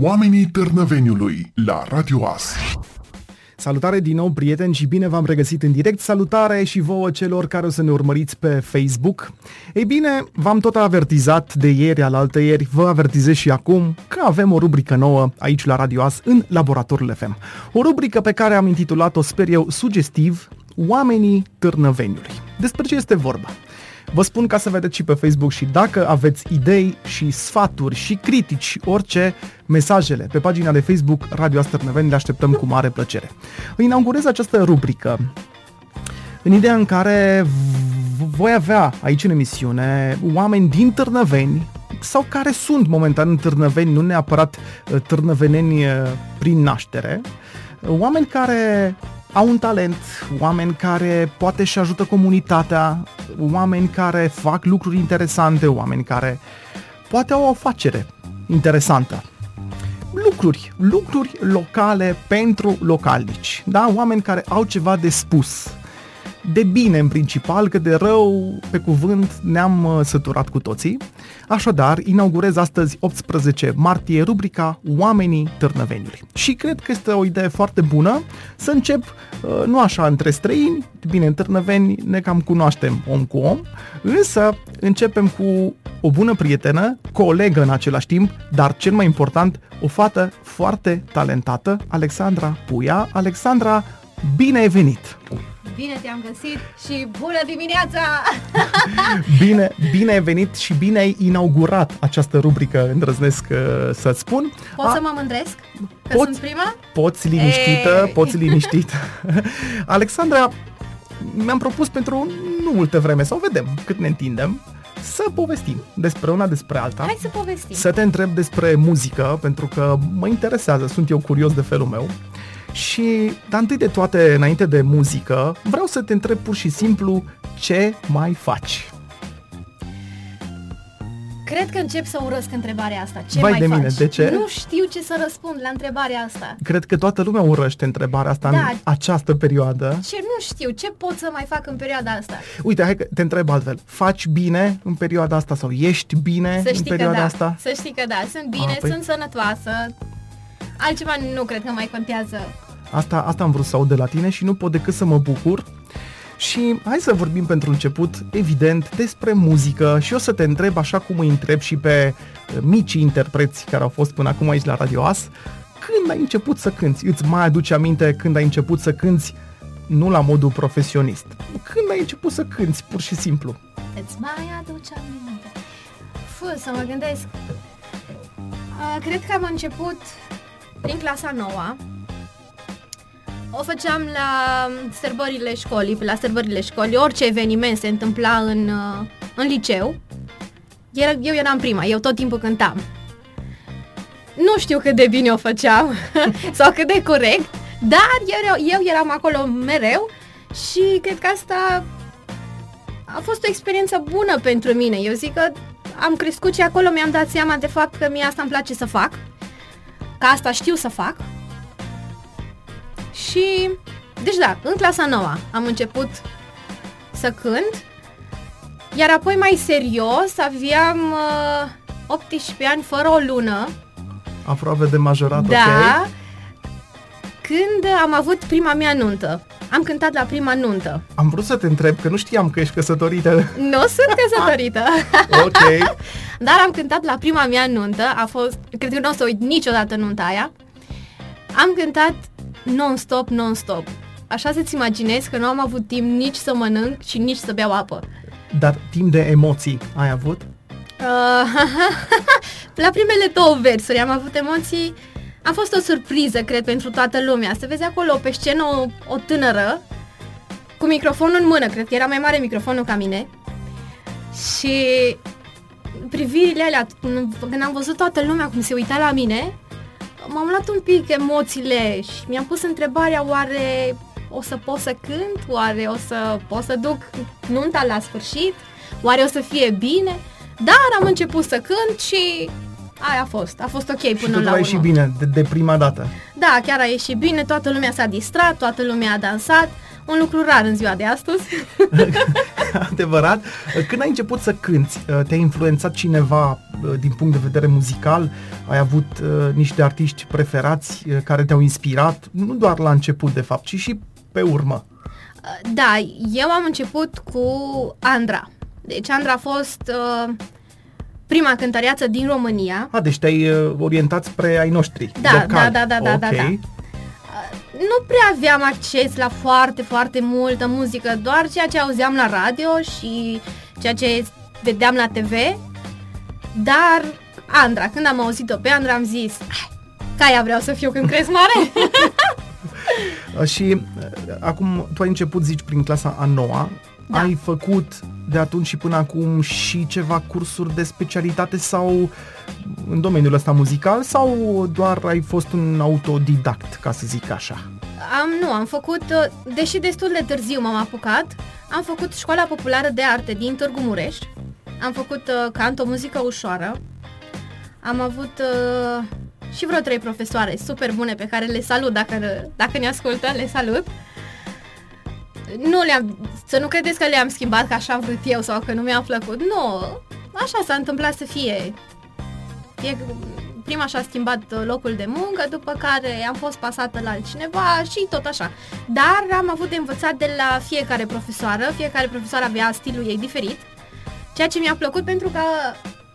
Oamenii Târnăveniului la Radio As. Salutare din nou, prieteni, și bine v-am regăsit în direct. Salutare și vouă celor care o să ne urmăriți pe Facebook. Ei bine, v-am tot avertizat de ieri, al altă ieri, vă avertizez și acum că avem o rubrică nouă aici la Radio As în Laboratorul FM. O rubrică pe care am intitulat-o, sper eu, sugestiv, Oamenii Târnăveniului. Despre ce este vorba? Vă spun ca să vedeți și pe Facebook și dacă aveți idei și sfaturi și critici, orice, mesajele pe pagina de Facebook Radio Astărnăveni le așteptăm cu mare plăcere. Inaugurez această rubrică în ideea în care voi avea aici în emisiune oameni din Târnăveni sau care sunt momentan în Târnăveni, nu neapărat uh, târnăveneni uh, prin naștere, oameni care au un talent, oameni care poate și ajută comunitatea, oameni care fac lucruri interesante, oameni care poate au o afacere interesantă. Lucruri, lucruri locale pentru localnici, da? Oameni care au ceva de spus, de bine în principal, că de rău, pe cuvânt, ne-am uh, săturat cu toții. Așadar, inaugurez astăzi, 18 martie, rubrica Oamenii Târnăveniului. Și cred că este o idee foarte bună să încep, uh, nu așa între străini, bine, în Târnăveni ne cam cunoaștem om cu om, însă începem cu o bună prietenă, colegă în același timp, dar cel mai important, o fată foarte talentată, Alexandra Puia. Alexandra, bine ai venit! Bine te-am găsit și bună dimineața! Bine, bine ai venit și bine ai inaugurat această rubrică, îndrăznesc uh, să-ți spun. Pot A, să mă mândresc? Că poți, sunt prima? Poți liniștită, Ei. poți liniștită. Alexandra, mi-am propus pentru nu multe vreme, sau vedem cât ne întindem, să povestim despre una despre alta. Hai să povestim. Să te întreb despre muzică, pentru că mă interesează, sunt eu curios de felul meu. Și, dar întâi de toate, înainte de muzică, vreau să te întreb pur și simplu ce mai faci. Cred că încep să urăsc întrebarea asta. Ce Vai mai de faci? mine, de ce? Nu știu ce să răspund la întrebarea asta. Cred că toată lumea urăște întrebarea asta da. în această perioadă. Ce nu știu, ce pot să mai fac în perioada asta? Uite, hai că te întreb altfel. Faci bine în perioada asta sau ești bine să în perioada da. asta? Să știi că da, sunt bine, A, păi... sunt sănătoasă, Altceva nu cred că mai contează. Asta, asta am vrut să aud de la tine și nu pot decât să mă bucur. Și hai să vorbim pentru început, evident, despre muzică și o să te întreb, așa cum îi întreb și pe uh, micii interpreți care au fost până acum aici la Radio As, când ai început să cânti? Îți mai aduce aminte când ai început să cânti nu la modul profesionist. Când ai început să cânti, pur și simplu? Îți mai aduce aminte? Fă, să mă gândesc. Uh, cred că am început prin clasa noua, o făceam la sărbările școlii, la sărbările școlii, orice eveniment se întâmpla în, uh, în liceu, eu eram prima, eu tot timpul cântam. Nu știu cât de bine o făceam sau cât de corect, dar eu, eu eram acolo mereu și cred că asta a fost o experiență bună pentru mine. Eu zic că am crescut și acolo mi-am dat seama de fapt că mie asta îmi place să fac Că asta știu să fac. Și, deci da, în clasa nouă am început să cânt, iar apoi mai serios aveam uh, 18 ani fără o lună. Aproape de majorat, da, ok. când am avut prima mea nuntă. Am cântat la prima nuntă. Am vrut să te întreb, că nu știam că ești căsătorită. Nu sunt căsătorită. ok. Dar am cântat la prima mea nuntă, a fost, cred că nu o să uit niciodată nunta aia. Am cântat non-stop, non-stop. Așa să-ți imaginezi că nu am avut timp nici să mănânc și nici să beau apă. Dar timp de emoții ai avut? Uh, la primele două versuri am avut emoții a fost o surpriză, cred, pentru toată lumea. Să vezi acolo pe scenă o, o tânără cu microfonul în mână, cred că era mai mare microfonul ca mine. Și privirile alea, când am văzut toată lumea cum se uita la mine, m-am luat un pic emoțiile și mi-am pus întrebarea oare o să pot să cânt, oare o să pot să duc nunta la sfârșit, oare o să fie bine, dar am început să cânt și Aia a fost, a fost ok până și la urmă. a ieșit bine de, de prima dată. Da, chiar a ieșit bine, toată lumea s-a distrat, toată lumea a dansat. Un lucru rar în ziua de astăzi. Adevărat. Când ai început să cânti, te-a influențat cineva din punct de vedere muzical? Ai avut niște artiști preferați care te-au inspirat, nu doar la început de fapt, ci și pe urmă? Da, eu am început cu Andra. Deci Andra a fost uh, prima cântăreață din România. A, deci te-ai uh, orientat spre ai noștri. Da, local. da, da, da, da, da, da. Uh, nu prea aveam acces la foarte, foarte multă muzică, doar ceea ce auzeam la radio și ceea ce vedeam la TV. Dar Andra, când am auzit-o pe Andra, am zis, ca ea vreau să fiu când cresc mare. și uh, acum tu ai început, zici, prin clasa a noua. Da. Ai făcut de atunci și până acum și ceva cursuri de specialitate sau în domeniul ăsta muzical sau doar ai fost un autodidact, ca să zic așa? Am, nu, am făcut, uh, deși destul de târziu m-am apucat, am făcut Școala Populară de Arte din Târgu Mureș, am făcut uh, canto, muzică ușoară, am avut uh, și vreo trei profesoare super bune pe care le salut dacă, dacă ne ascultă, le salut. Nu le-am, să nu credeți că le-am schimbat că așa am vrut eu sau că nu mi-a plăcut. Nu, așa s-a întâmplat să fie. fie prima și-a schimbat locul de muncă, după care am fost pasată la altcineva și tot așa. Dar am avut de învățat de la fiecare profesoară, fiecare profesoară avea stilul ei diferit, ceea ce mi-a plăcut pentru că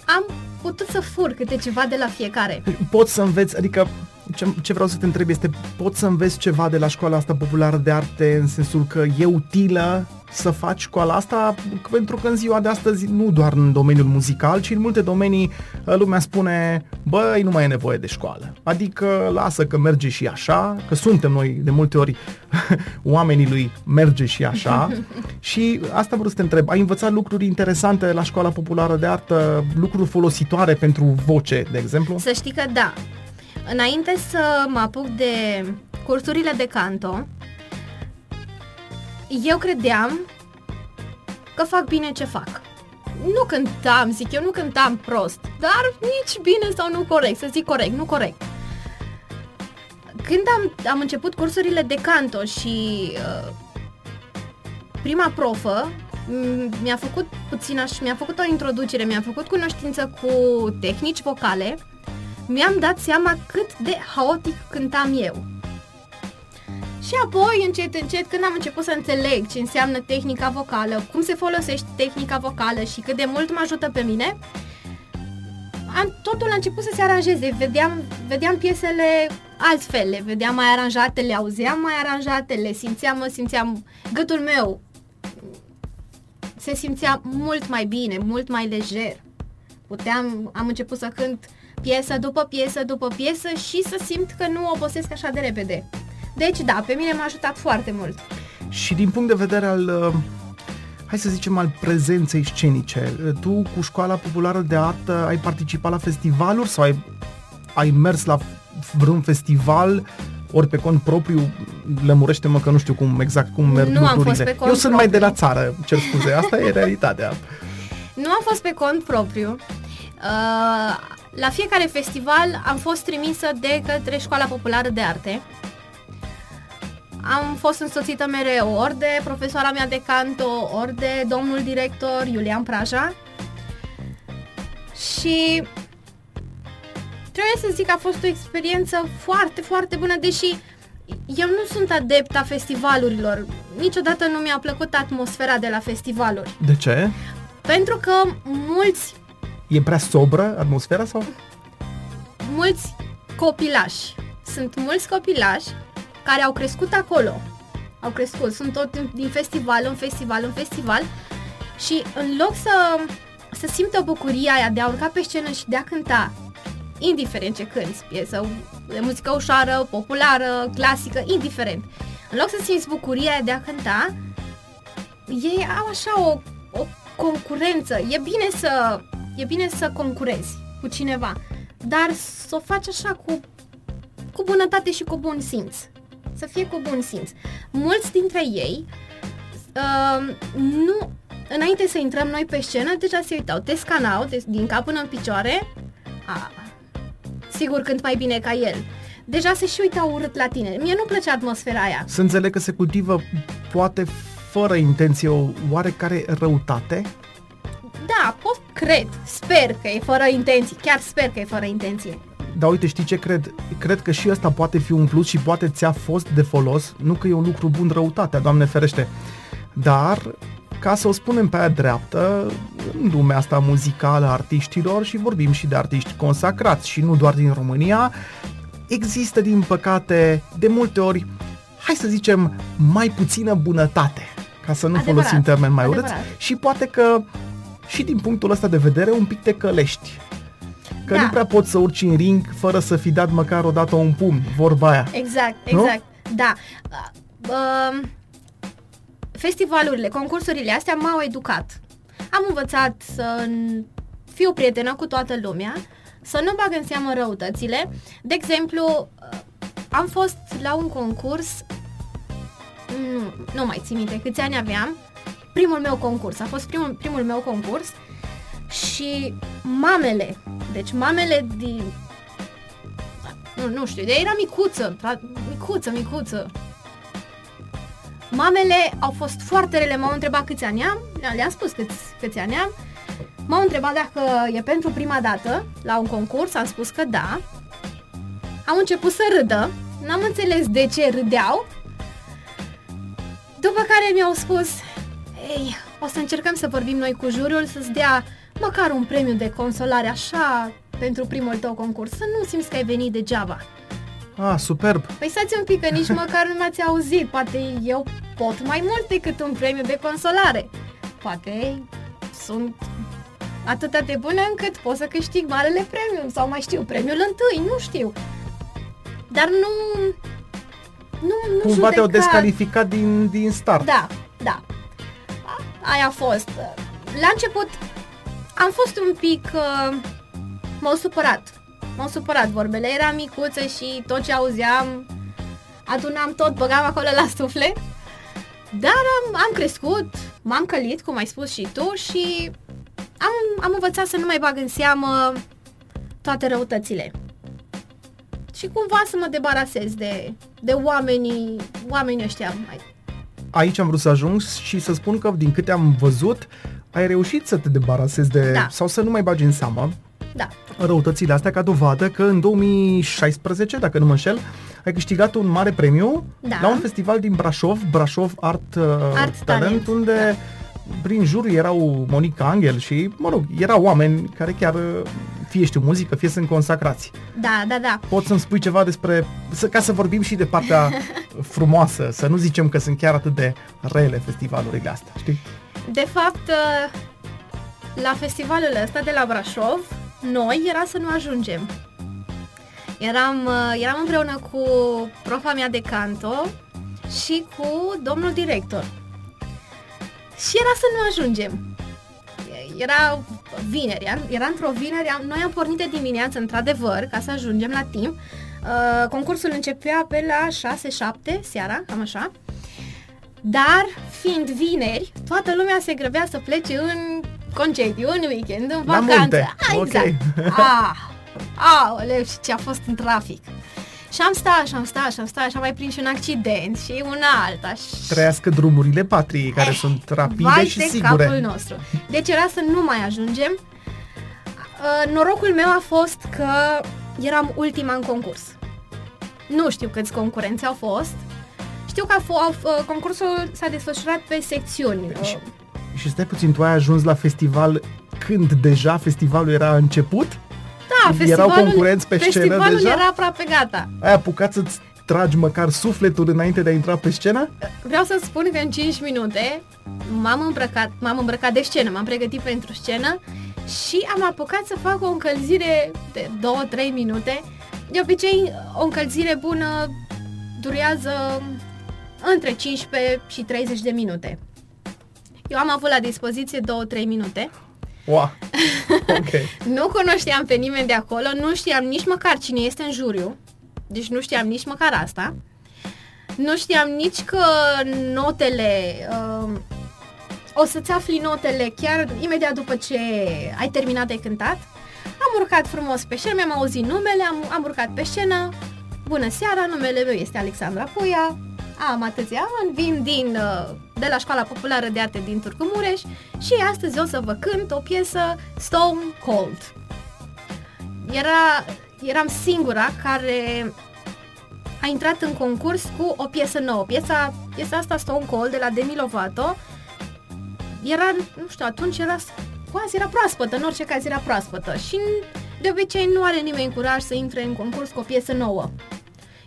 am putut să fur câte ceva de la fiecare. Poți să înveți, adică ce, ce vreau să te întreb este, poți să înveți ceva de la școala asta populară de arte în sensul că e utilă să faci școala asta pentru că în ziua de astăzi nu doar în domeniul muzical, ci în multe domenii uh, lumea spune băi, nu mai e nevoie de școală. Adică lasă că merge și așa, că suntem noi de multe ori oamenii lui merge și așa și asta vreau să te întreb. Ai învățat lucruri interesante la școala populară de artă, lucruri folositoare pentru voce, de exemplu? Să știi că da. Înainte să mă apuc de cursurile de canto, eu credeam că fac bine ce fac. Nu cântam, zic eu, nu cântam prost, dar nici bine sau nu corect, să zic corect, nu corect. Când am, am început cursurile de canto și uh, prima profă mi-a făcut puțin și mi-a făcut o introducere, mi-a făcut cunoștință cu tehnici vocale, mi-am dat seama cât de haotic cântam eu. Și apoi, încet, încet, când am început să înțeleg ce înseamnă tehnica vocală, cum se folosește tehnica vocală și cât de mult mă ajută pe mine, am, totul a început să se aranjeze. Vedeam, vedeam piesele altfel, le vedeam mai aranjate, le auzeam mai aranjate, le simțeam, mă simțeam, gâtul meu se simțea mult mai bine, mult mai lejer. Puteam, am început să cânt piesă după piesă după piesă și să simt că nu obosesc așa de repede. Deci, da, pe mine m-a ajutat foarte mult. Și din punct de vedere al, uh, hai să zicem, al prezenței scenice, uh, tu cu școala populară de artă ai participat la festivaluri sau ai, ai mers la vreun festival ori pe cont propriu, lămurește-mă că nu știu cum exact cum merg nu lucrurile. Am fost pe cont Eu sunt propriu. mai de la țară, cer scuze, asta e realitatea. Nu am fost pe cont propriu. Uh, la fiecare festival am fost trimisă de către Școala Populară de Arte. Am fost însoțită mereu ori de profesoara mea de canto, ori de domnul director Iulian Praja. Și trebuie să zic că a fost o experiență foarte, foarte bună, deși eu nu sunt adepta festivalurilor. Niciodată nu mi-a plăcut atmosfera de la festivaluri. De ce? Pentru că mulți E prea sobră atmosfera sau? Mulți copilași. Sunt mulți copilași care au crescut acolo. Au crescut, sunt tot din festival în festival în festival și în loc să, să simtă bucuria aia de a urca pe scenă și de a cânta, indiferent ce cânti, piesă de muzică ușoară, populară, clasică, indiferent. În loc să simți bucuria aia de a cânta, ei au așa o, o concurență. E bine să e bine să concurezi cu cineva, dar să o faci așa cu, cu bunătate și cu bun simț. Să fie cu bun simț. Mulți dintre ei uh, nu, înainte să intrăm noi pe scenă, deja se uitau, te scanau te, din cap până în picioare, a, sigur cânt mai bine ca el. deja se și uitau urât la tine. Mie nu plăcea atmosfera aia. Să înțeleg că se cultivă poate fără intenție o oarecare răutate? Da, pot, cred, sper că e fără intenție, chiar sper că e fără intenție. Dar uite, știi ce cred? Cred că și ăsta poate fi un plus și poate ți-a fost de folos. Nu că e un lucru bun răutatea, Doamne ferește. Dar, ca să o spunem pe aia dreaptă, în lumea asta muzicală a artiștilor și vorbim și de artiști consacrați și nu doar din România, există, din păcate, de multe ori, hai să zicem, mai puțină bunătate, ca să nu Adevărat, folosim termen mai urât, adevărat. și poate că și din punctul ăsta de vedere un pic te călești. Că Da. nu prea poți să urci în ring fără să fi dat măcar o dată un pumn, vorba aia. Exact, Nu? exact. Da. Uh, festivalurile, concursurile astea m-au educat. Am învățat să n- fiu prietenă cu toată lumea, să nu bag în seamă răutățile. De exemplu, uh, am fost la un concurs, nu, nu mai țin minte câți ani aveam, primul meu concurs, a fost primul, primul meu concurs și mamele, deci mamele din nu, nu știu, de era micuță, tra- micuță, micuță. Mamele au fost foarte rele, m-au întrebat câți ani am, le-am spus câți, câți ani am, m-au întrebat dacă e pentru prima dată la un concurs, am spus că da. Au început să râdă, n-am înțeles de ce râdeau, după care mi-au spus, ei, o să încercăm să vorbim noi cu juriul să-ți dea măcar un premiu de consolare așa pentru primul tău concurs, să nu simți că ai venit degeaba. Ah, superb! Păi stați un pic, că nici măcar nu m-ați auzit. Poate eu pot mai mult decât un premiu de consolare. Poate sunt atât de bună încât pot să câștig marele premiu sau mai știu, premiul întâi, nu știu. Dar nu... Nu, nu Cumva te-au judeca- descalificat din, din start. Da, da. A- Aia a fost. La început am fost un pic... Uh, m-au supărat. M-au supărat vorbele. Eram micuță și tot ce auzeam adunam tot, băgam acolo la suflet. Dar am, am crescut, m-am călit, cum ai spus și tu, și am, am învățat să nu mai bag în seamă toate răutățile. Și cumva să mă debarasez de, de oamenii, oamenii ăștia mai Aici am vrut să ajung și să spun că, din câte am văzut, ai reușit să te debarasezi de... Da. sau să nu mai bagi în seamă Da, răutățile astea ca dovadă că în 2016, dacă nu mă înșel, ai câștigat un mare premiu Da. la un festival din Brașov, Brașov Art, uh, Art Talent, unde prin jur erau Monica Angel și, mă rog, erau oameni care chiar uh, fie știu muzică, fie sunt consacrați. da, da, da. Poți să-mi spui ceva despre, să, ca să vorbim și de partea frumoasă, să nu zicem că sunt chiar atât de rele festivalurile astea, știi? De fapt, uh, la festivalul ăsta de la Brașov, noi era să nu ajungem. Eram, uh, eram împreună cu profa mea de canto și cu domnul director. Și era să nu ajungem. Era vineri, era, era într-o vineri, am, noi am pornit de dimineață, într-adevăr, ca să ajungem la timp. Uh, concursul începea pe la 6-7 seara, cam așa. Dar, fiind vineri, toată lumea se grăbea să plece în concediu, în weekend, în La vacanță. munte. Ah, Ok. exact. Ah, aoleu, și ce a fost în trafic. Și am stat, și am stat, și am stat, și am mai prins și un accident și una alta. Și... Trăiască drumurile patriei, care sunt rapide Vai și de sigure. capul nostru. Deci era să nu mai ajungem. Uh, norocul meu a fost că eram ultima în concurs. Nu știu câți concurenți au fost. Știu că a f- au, uh, concursul s-a desfășurat pe secțiuni. Uh, Și, și stai puțin, tu ai ajuns la festival când deja festivalul era început? Da, erau festivalul, concurenți pe scenă festivalul deja? era aproape gata. Ai apucat să-ți tragi măcar sufletul înainte de a intra pe scenă? Vreau să spun că în 5 minute m-am îmbrăcat, m-am îmbrăcat de scenă, m-am pregătit pentru scenă și am apucat să fac o încălzire de 2-3 minute. De obicei, o încălzire bună durează între 15 și 30 de minute. Eu am avut la dispoziție 2-3 minute. Wow. Ok. Nu cunoșteam pe nimeni de acolo, nu știam nici măcar cine este în juriu. Deci nu știam nici măcar asta. Nu știam nici că notele... Uh, o să-ți afli notele chiar imediat după ce ai terminat de cântat. Am urcat frumos pe scenă, mi-am auzit numele, am, am urcat pe scenă, Bună seara, numele meu este Alexandra Puia, am atâția ani, vin din, uh, de la Școala Populară de Arte din Turcu Mureș și astăzi o să vă cânt o piesă Stone Cold. Era, eram singura care a intrat în concurs cu o piesă nouă. Piesa, piesa asta Stone Cold de la Demi Lovato era, nu știu, atunci era quasi era proaspătă, în orice caz era proaspătă și de obicei nu are nimeni curaj să intre în concurs cu o piesă nouă.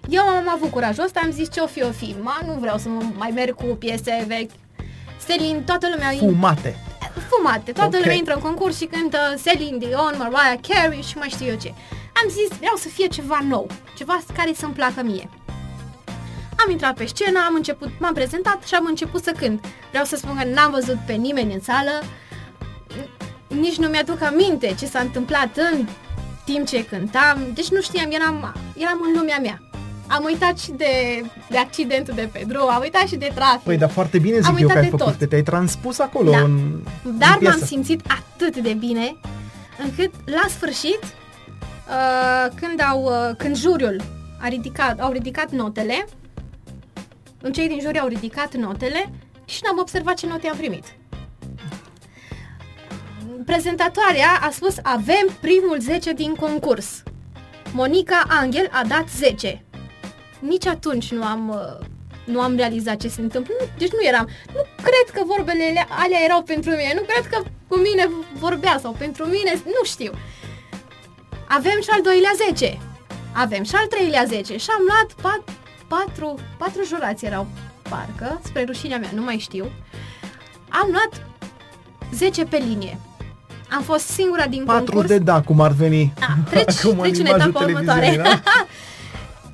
Eu am avut curajul ăsta, am zis ce o fi, o fi. Ma, nu vreau să mai merg cu piese vechi. Celine, toată lumea... Fumate. Fumate. Toată okay. lumea intră în concurs și cântă Celine Dion, Mariah Carey și mai știu eu ce. Am zis, vreau să fie ceva nou, ceva care să-mi placă mie. Am intrat pe scenă, am început, m-am prezentat și am început să cânt. Vreau să spun că n-am văzut pe nimeni în sală, nici nu mi-aduc aminte ce s-a întâmplat în timp ce cântam, deci nu știam, eram, eram în lumea mea. Am uitat și de, de accidentul de pe drum, am uitat și de trafic. Păi, dar foarte bine zic am eu că ai făcut, te-ai transpus acolo da. în Dar în m-am simțit atât de bine, încât la sfârșit, uh, când, au, uh, când juriul a ridicat, au ridicat notele, cei din juri au ridicat notele și n-am observat ce note am primit. Prezentatoarea a spus avem primul 10 din concurs. Monica Angel a dat 10 nici atunci nu am, uh, nu am realizat ce se întâmplă. Deci nu eram, nu cred că vorbele alea erau pentru mine, nu cred că cu mine vorbea sau pentru mine, nu știu. Avem și al doilea 10, avem și al treilea 10 și am luat pat, patru, patru jurați erau parcă, spre rușinea mea, nu mai știu. Am luat 10 pe linie. Am fost singura din Patru concurs. de da, cum ar veni. A, treci, treci în etapa următoare. Da?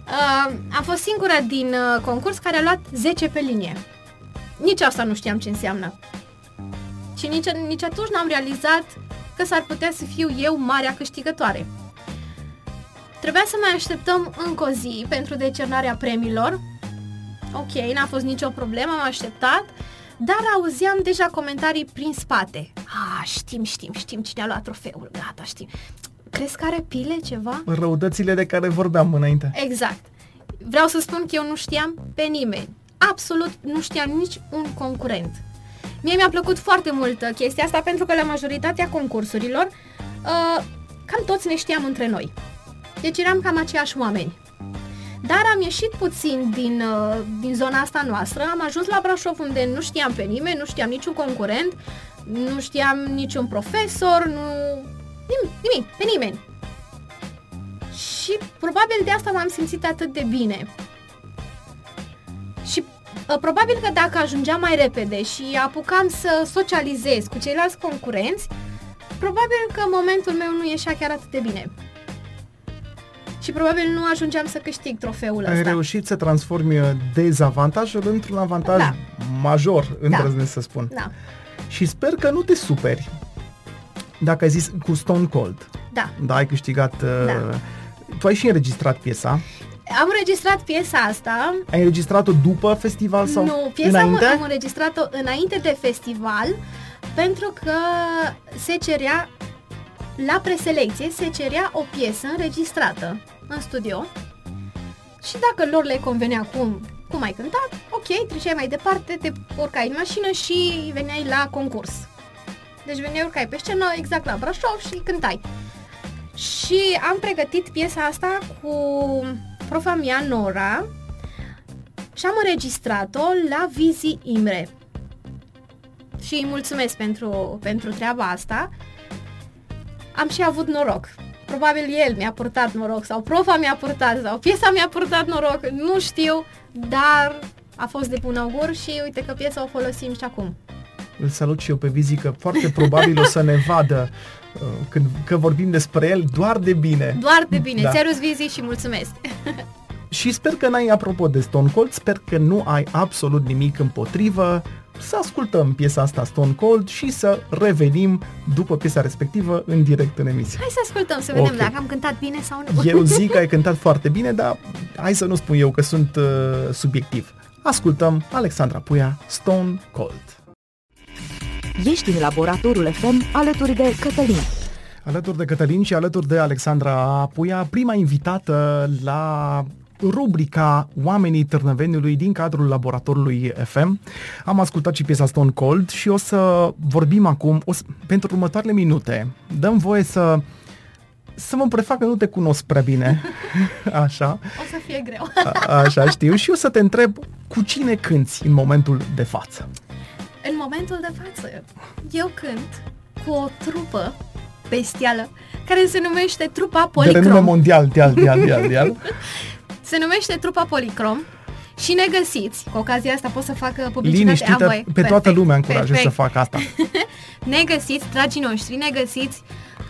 Uh, am fost singura din uh, concurs care a luat 10 pe linie. Nici asta nu știam ce înseamnă. Și nici, nici atunci n-am realizat că s-ar putea să fiu eu marea câștigătoare. Trebuia să mai așteptăm încă o zi pentru decernarea premiilor. Ok, n-a fost nicio problemă, am așteptat, dar auzeam deja comentarii prin spate. Ah, știm, știm, știm cine a luat trofeul, gata, știm. Crezi că are pile ceva? Răutățile de care vorbeam înainte. Exact. Vreau să spun că eu nu știam pe nimeni. Absolut nu știam nici un concurent. Mie mi-a plăcut foarte mult uh, chestia asta pentru că la majoritatea concursurilor uh, cam toți ne știam între noi. Deci eram cam aceiași oameni. Dar am ieșit puțin din, uh, din zona asta noastră, am ajuns la Brașov unde nu știam pe nimeni, nu știam niciun concurent, nu știam niciun profesor, nu, Nimic, nimic, pe nimeni. Și probabil de asta m-am simțit atât de bine. Și uh, probabil că dacă ajungeam mai repede și apucam să socializez cu ceilalți concurenți, probabil că momentul meu nu ieșea chiar atât de bine. Și probabil nu ajungeam să câștig trofeul ăsta. Ai reușit să transformi uh, dezavantajul într-un avantaj da. major, îndrăznesc da. să spun. Da. Și sper că nu te superi dacă ai zis cu Stone Cold. Da. Da, ai câștigat... Uh, da. Tu ai și înregistrat piesa. Am înregistrat piesa asta. Ai înregistrat-o după festival sau Nu, piesa înainte? am înregistrat-o înainte de festival pentru că se cerea la preselecție se cerea o piesă înregistrată în studio și dacă lor le convenea cum, cum ai cântat, ok, treceai mai departe, te urcai în mașină și veneai la concurs. Deci veneai urcai pe scenă exact la Brașov și cântai. Și am pregătit piesa asta cu profa mea, Nora, și am înregistrat-o la Vizi Imre. Și îi mulțumesc pentru, pentru treaba asta. Am și avut noroc. Probabil el mi-a purtat noroc sau profa mi-a purtat sau piesa mi-a purtat noroc, nu știu, dar a fost de bun augur și uite că piesa o folosim și acum îl salut și eu pe Vizi, că foarte probabil o să ne vadă uh, când că vorbim despre el doar de bine. Doar de bine. Da. Serus Vizi și mulțumesc. și sper că n-ai, apropo de Stone Cold, sper că nu ai absolut nimic împotrivă să ascultăm piesa asta Stone Cold și să revenim după piesa respectivă în direct în emisie. Hai să ascultăm, să vedem okay. dacă am cântat bine sau nu. Eu zic că ai cântat foarte bine, dar hai să nu spun eu că sunt uh, subiectiv. Ascultăm Alexandra Puia, Stone Cold. Ești în laboratorul FM alături de Cătălin. Alături de Cătălin și alături de Alexandra Puia, prima invitată la rubrica Oamenii Târnăveniului din cadrul laboratorului FM. Am ascultat și piesa Stone Cold și o să vorbim acum, o să, pentru următoarele minute, dăm voie să să mă prefac că nu te cunosc prea bine, așa. O să fie greu. A, așa știu și o să te întreb cu cine cânti în momentul de față. În momentul de față, eu cânt cu o trupă bestială care se numește Trupa De renume Policrom. mondial, dial, dial, dial, dial. Se numește Trupa Policrom și ne găsiți. Cu ocazia asta pot să fac uh, publicitate. Am Liniștită, voie. pe toată Perfect, lumea încurajez să perfect. facă asta. Ne găsiți, dragii noștri, ne găsiți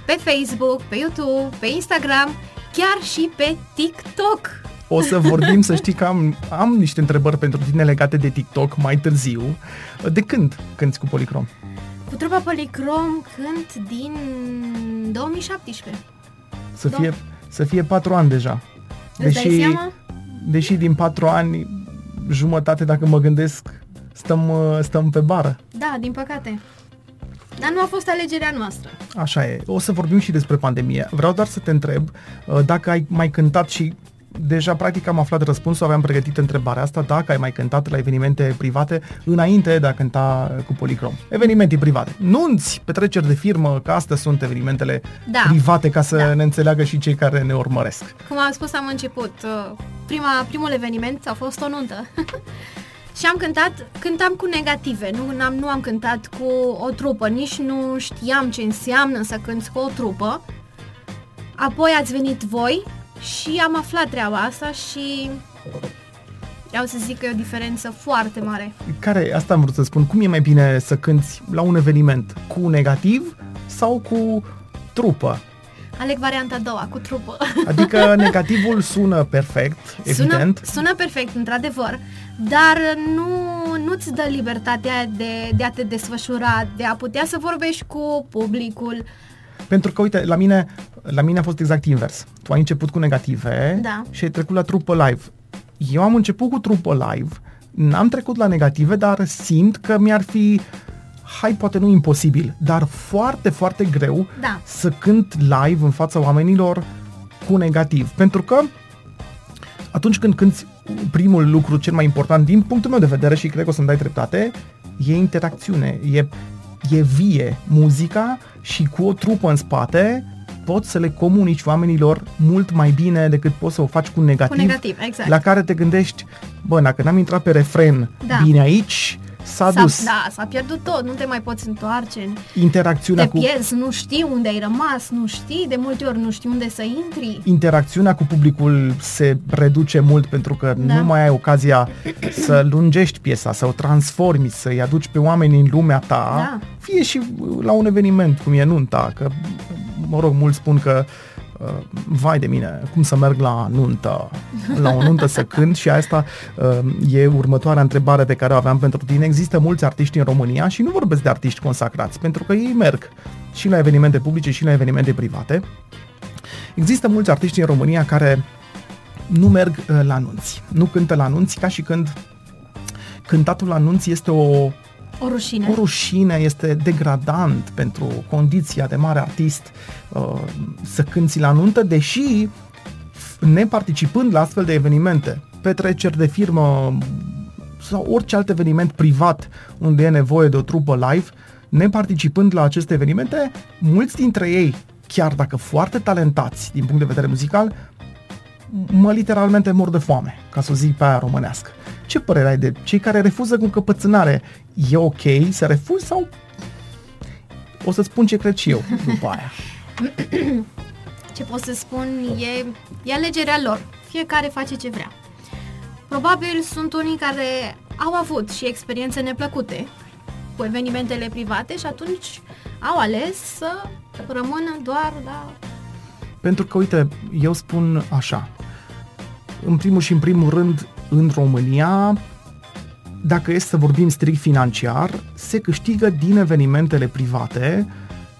pe Facebook, pe YouTube, pe Instagram, chiar și pe TikTok. O să vorbim, să știi că am, am niște întrebări pentru tine legate de TikTok mai târziu. De când cânti cu Policrom? Cu trupa Policrom cânt din 2017. Să Da. fie, să fie patru ani deja. Îți dai seama? deși din patru ani, jumătate, dacă mă gândesc, stăm, uh, stăm pe bară. Da, din păcate. Dar nu a fost alegerea noastră. Așa e. O să vorbim și despre pandemie. Vreau doar să te întreb uh, dacă ai mai cântat și deja practic am aflat răspunsul, aveam pregătit întrebarea asta, dacă ai mai cântat la evenimente private înainte de a cânta cu Policrom. Evenimente private. Nunți, petreceri de firmă, că astea sunt evenimentele Da. private ca să Da. ne înțeleagă și cei care ne urmăresc. Cum am spus, am început. uh, Prima, primul eveniment a fost o nuntă. și am cântat, cântam cu negative, nu am, nu am cântat cu o trupă, nici nu știam ce înseamnă să cânți cu o trupă. Apoi ați venit voi și am aflat treaba asta și vreau să zic că e o diferență foarte mare. Care, asta am vrut să spun, cum e mai bine să cânti la un eveniment? Cu negativ sau cu trupă? Aleg varianta a doua, cu trupă. Adică negativul sună perfect, evident. Sună, sună perfect, într-adevăr, dar nu, nu-ți dă libertatea de, de a te desfășura, de a putea să vorbești cu publicul. Pentru că, uite, la mine, la mine a fost exact invers. Tu ai început cu negative Da. și ai trecut la trupă live. Eu am început cu trupă live, n-am trecut la negative, dar simt că mi-ar fi, hai, poate nu imposibil, dar foarte, foarte greu Da. să cânt live în fața oamenilor cu negativ. Pentru că atunci când cânti primul lucru cel mai important din punctul meu de vedere și cred că o să-mi dai dreptate, e interacțiune, e, e vie muzica și cu o trupă în spate poți să le comunici oamenilor mult mai bine decât poți să o faci cu negativ, Cu negativ, exact. la care te gândești, bă, dacă n-am intrat pe refren Da. bine aici, s-a, S-a, dus. da, s-a pierdut tot, nu te mai poți întoarce, Interacțiunea te cu pierzi, nu știi unde ai rămas, nu știi, de multe ori nu știi unde să intri. interacțiunea cu publicul se reduce mult pentru că Da. nu mai ai ocazia să lungești piesa, să o transformi, să-i aduci pe oameni în lumea ta, Da. fie și la un eveniment cum e nunta, că, mă rog, mulți spun că uh, vai de mine, cum să merg la nuntă, la o nuntă să cânt și asta uh, e următoarea întrebare pe care o aveam pentru tine. Există mulți artiști în România și nu vorbesc de artiști consacrați, pentru că ei merg și la evenimente publice și la evenimente private. Există mulți artiști în România care nu merg uh, la anunți, nu cântă la anunți ca și când cântatul la anunți este o, O rușine. o rușine, este degradant pentru condiția de mare artist uh, să cânti la nuntă, deși neparticipând la astfel de evenimente, petreceri de firmă sau orice alt eveniment privat unde e nevoie de o trupă live, neparticipând la aceste evenimente, mulți dintre ei, chiar dacă foarte talentați din punct de vedere muzical, mă literalmente mor de foame, ca să o zic pe aia românească. Ce părere ai de cei care refuză cu încăpățânare? E ok să refuzi sau o să spun ce cred și eu după aia. Ce pot să spun e, e alegerea lor. Fiecare face ce vrea. Probabil sunt unii care au avut și experiențe neplăcute cu evenimentele private și atunci au ales să rămână doar la... Pentru că, uite, eu spun așa. În primul și în primul rând, în România, dacă este să vorbim strict financiar, se câștigă din evenimentele private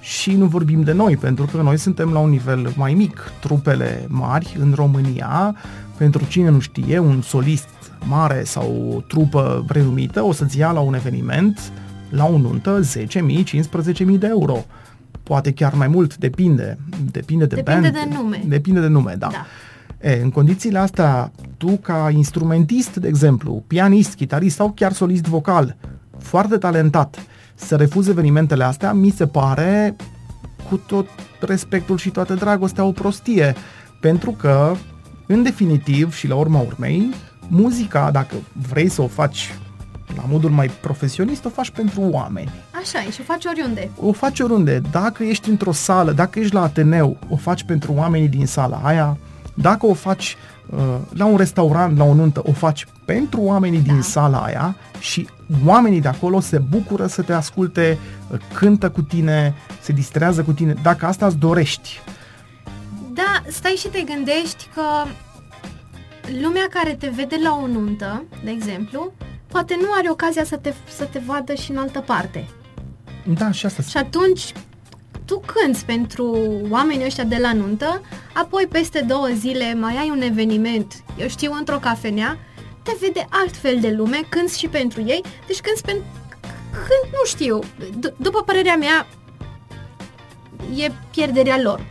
și nu vorbim de noi, pentru că noi suntem la un nivel mai mic. Trupele mari în România, pentru cine nu știe, un solist mare sau o trupă renumită o să-ți ia la un eveniment, la o nuntă, 10.000, 15.000 de euro. Poate chiar mai mult, depinde. Depinde de Depinde band. de nume. Depinde de nume, da. Da. E, în condițiile astea, tu ca instrumentist, de exemplu, pianist, chitarist sau chiar solist vocal, foarte talentat, să refuzi evenimentele astea, mi se pare, cu tot respectul și toată dragostea, o prostie. Pentru că, în definitiv și la urma urmei, muzica, dacă vrei să o faci la modul mai profesionist, o faci pentru oameni. Așa e și o faci oriunde. O faci oriunde. Dacă ești într-o sală, dacă ești la Ateneu, o faci pentru oamenii din sala aia. Dacă o faci uh, la un restaurant, la o nuntă, o faci pentru oamenii da. din sala aia și oamenii de acolo se bucură să te asculte, uh, cântă cu tine, se distrează cu tine, dacă asta îți dorești. Da, stai și te gândești că lumea care te vede la o nuntă, de exemplu, poate nu are ocazia să te, să te vadă și în altă parte. Da, și asta. Și atunci tu cânți pentru oamenii ăștia de la nuntă, apoi peste două zile mai ai un eveniment, eu știu, într-o cafenea, te vede altfel de lume, cânți și pentru ei, deci cânți pentru... Când, nu știu, d- după părerea mea, e pierderea lor.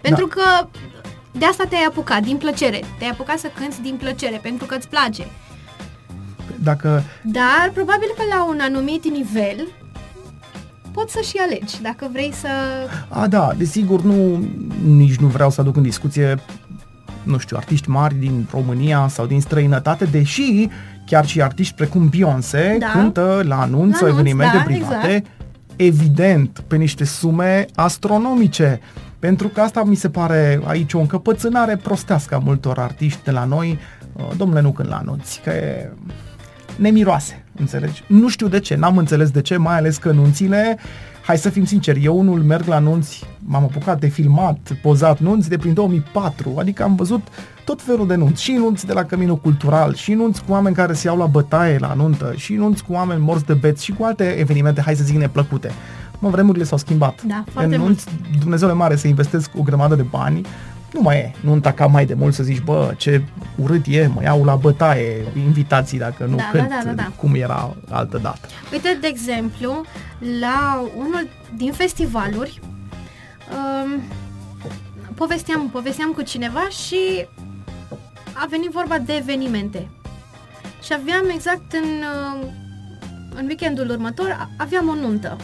Pentru da. că de asta te-ai apucat, din plăcere. Te-ai apucat să cânți din plăcere, pentru că îți place. Dacă... Dar probabil că la un anumit nivel poți să și alegi dacă vrei să... A, da, desigur, nu, nici nu vreau să aduc în discuție nu știu, artiști mari din România sau din străinătate, deși chiar și artiști precum Beyoncé da. cântă la anunț sau evenimente da, private, exact. evident, pe niște sume astronomice. Pentru că asta mi se pare aici o încăpățânare prostească a multor artiști de la noi, uh, domnule, nu când la anunți, că e nemiroase, înțelegi? Nu știu de ce, n-am înțeles de ce, mai ales că nunțile, hai să fim sinceri, eu unul merg la nunți, m-am apucat de filmat, pozat nunți de prin 2004, adică am văzut tot felul de nunți, și nunți de la Căminul Cultural, și nunți cu oameni care se iau la bătaie la nuntă, și nunți cu oameni morți de beți și cu alte evenimente, hai să zic, neplăcute. Mă, vremurile s-au schimbat. Da, foarte în nunți, Dumnezeule mare, să investesc o grămadă de bani, nu mai e nunta ca mai de mult să zici, bă, ce urât e, mă iau la bătaie invitații dacă nu da, cânt, da, da, da. cum era altă dată. Uite, de exemplu, la unul din festivaluri, um, povesteam, povesteam cu cineva și a venit vorba de evenimente. Și aveam exact în, uh, în weekendul următor, aveam o nuntă.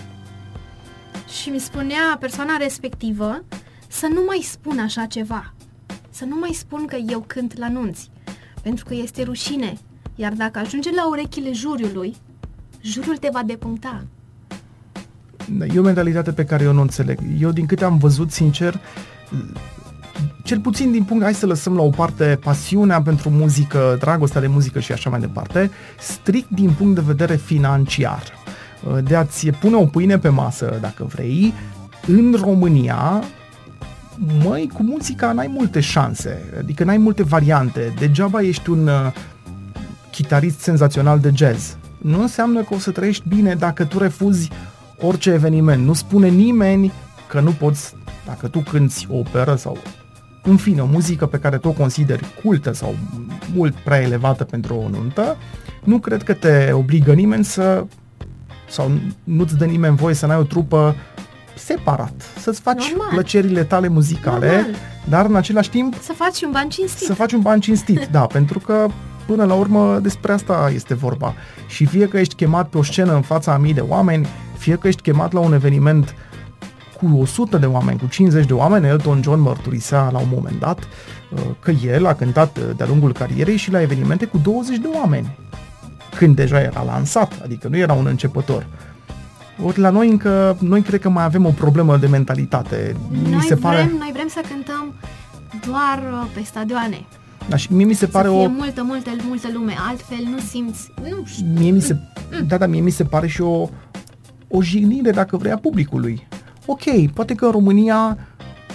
Și mi spunea persoana respectivă să nu mai spun așa ceva. Să nu mai spun că eu cânt la nunți, pentru că este rușine. Iar dacă ajunge la urechile juriului, jurul te va depuncta. Da, e o mentalitate pe care eu nu înțeleg. Eu, din câte am văzut, sincer, cel puțin din punct, hai să lăsăm la o parte pasiunea pentru muzică, dragostea de muzică și așa mai departe, strict din punct de vedere financiar. De a-ți pune o pâine pe masă, dacă vrei, în România măi, cu muzica n-ai multe șanse, adică n-ai multe variante. Degeaba ești un uh, chitarist senzațional de jazz. Nu înseamnă că o să trăiești bine dacă tu refuzi orice eveniment. Nu spune nimeni că nu poți, dacă tu cânti operă sau în fine, o muzică pe care tu o consideri cultă sau mult prea elevată pentru o nuntă, nu cred că te obligă nimeni să sau nu-ți dă nimeni voie să n-ai o trupă separat, să-ți faci Normal. plăcerile tale muzicale, Normal. dar în același timp... Să faci un ban cinstit. Să faci un ban cinstit, da, pentru că până la urmă despre asta este vorba. Și fie că ești chemat pe o scenă în fața a mii de oameni, fie că ești chemat la un eveniment cu 100 de oameni, cu 50 de oameni, Elton John mărturisea la un moment dat uh, că el a cântat uh, de-a lungul carierei și la evenimente cu 20 de oameni, când deja era lansat, adică nu era un începător. Ori la noi încă, noi cred că mai avem o problemă de mentalitate. Noi, mi se vrem, pare... noi vrem să cântăm doar uh, pe stadioane. Da, și mie mi se pare să fie o... multă, multă, multă lume, altfel nu simți, nu știu. Mie mi se, mm. da, da, mie mi se pare și o, o jignire, dacă vrea, publicului. Ok, poate că în România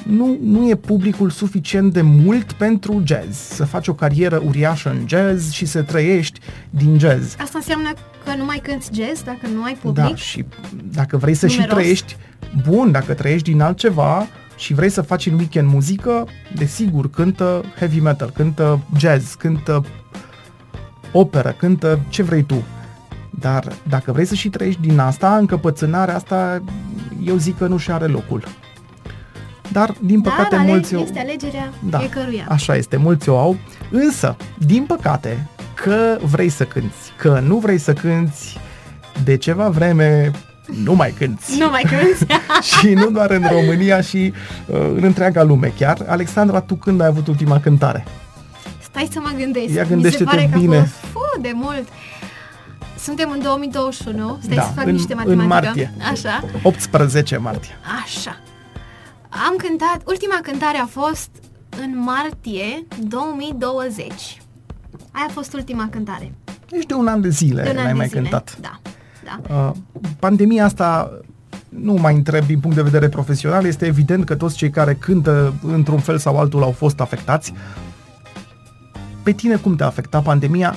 nu, nu e publicul suficient de mult pentru jazz, să faci o carieră uriașă în jazz și să trăiești din jazz. Asta înseamnă că nu mai cânti jazz dacă nu ai public? Da, și dacă vrei să numeros. și trăiești, bun, dacă trăiești din altceva și vrei să faci în weekend muzică, desigur, cântă heavy metal, cântă jazz, cântă operă, cântă ce vrei tu. Dar dacă vrei să și trăiești din asta, încăpățânarea asta, eu zic că nu și are locul. Dar, din Dar păcate, ale- mulți... o- este alegerea Da, fiecăruia. așa este, mulți o au. Însă, din păcate, că vrei să cânti, că nu vrei să cânti, de ceva vreme nu mai cânti. Nu mai cânti? și nu doar în România și uh, în întreaga lume chiar. Alexandra, tu când ai avut ultima cântare? Stai să mă gândesc. Ia Mi se gândește-te pare că bine. a fost fu, de mult. Suntem în 2021. Stai Da, să fac în- niște în matematică. martie. Așa. 18 martie. Așa. Am cântat, ultima cântare a fost în martie 2020. Aia a fost ultima cântare. Deci de un an de zile De un an n-ai de mai zile. cântat. Da, da. Uh, pandemia asta nu mai întreb din punct de vedere profesional, este evident că toți cei care cântă într-un fel sau altul au fost afectați. Pe tine cum te-a afectat pandemia,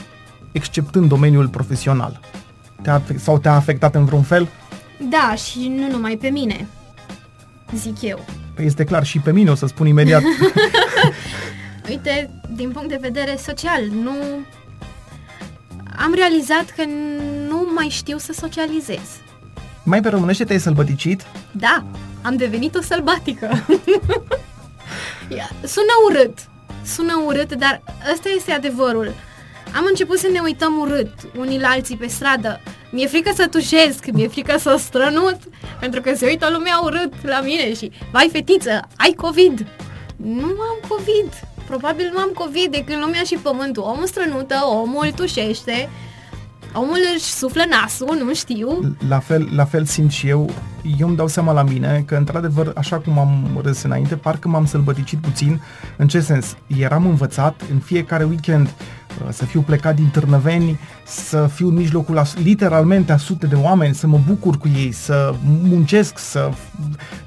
exceptând domeniul profesional? Te-a, afect- sau te-a afectat în vreun fel? Da, și nu numai pe mine, zic eu. Păi este clar și pe mine, o să spun imediat. Uite, din punct de vedere social, nu... Am realizat că nu mai știu să socializez. mai pe românește te-ai sălbăticit? Da, am devenit o sălbatică. Ia, sună urât, sună urât, dar ăsta este adevărul. Am început să ne uităm urât unii la alții pe stradă. Mi-e frică să tușesc, mi-e frică să strănut, pentru că se uită lumea urât la mine și, vai fetiță, ai COVID. Nu am COVID. Probabil nu am COVID de când lumea și pământul. Omul strănută, omul tușește, omul își suflă nasul, nu știu. La fel, la fel simt și eu. Eu îmi dau seama la mine că, într-adevăr, așa cum am râs înainte, parcă m-am sălbăticit puțin. În ce sens? Eram învățat în fiecare weekend uh, să fiu plecat din Târnăveni, să fiu în mijlocul, a, literalmente, a sute de oameni, să mă bucur cu ei, să muncesc, să...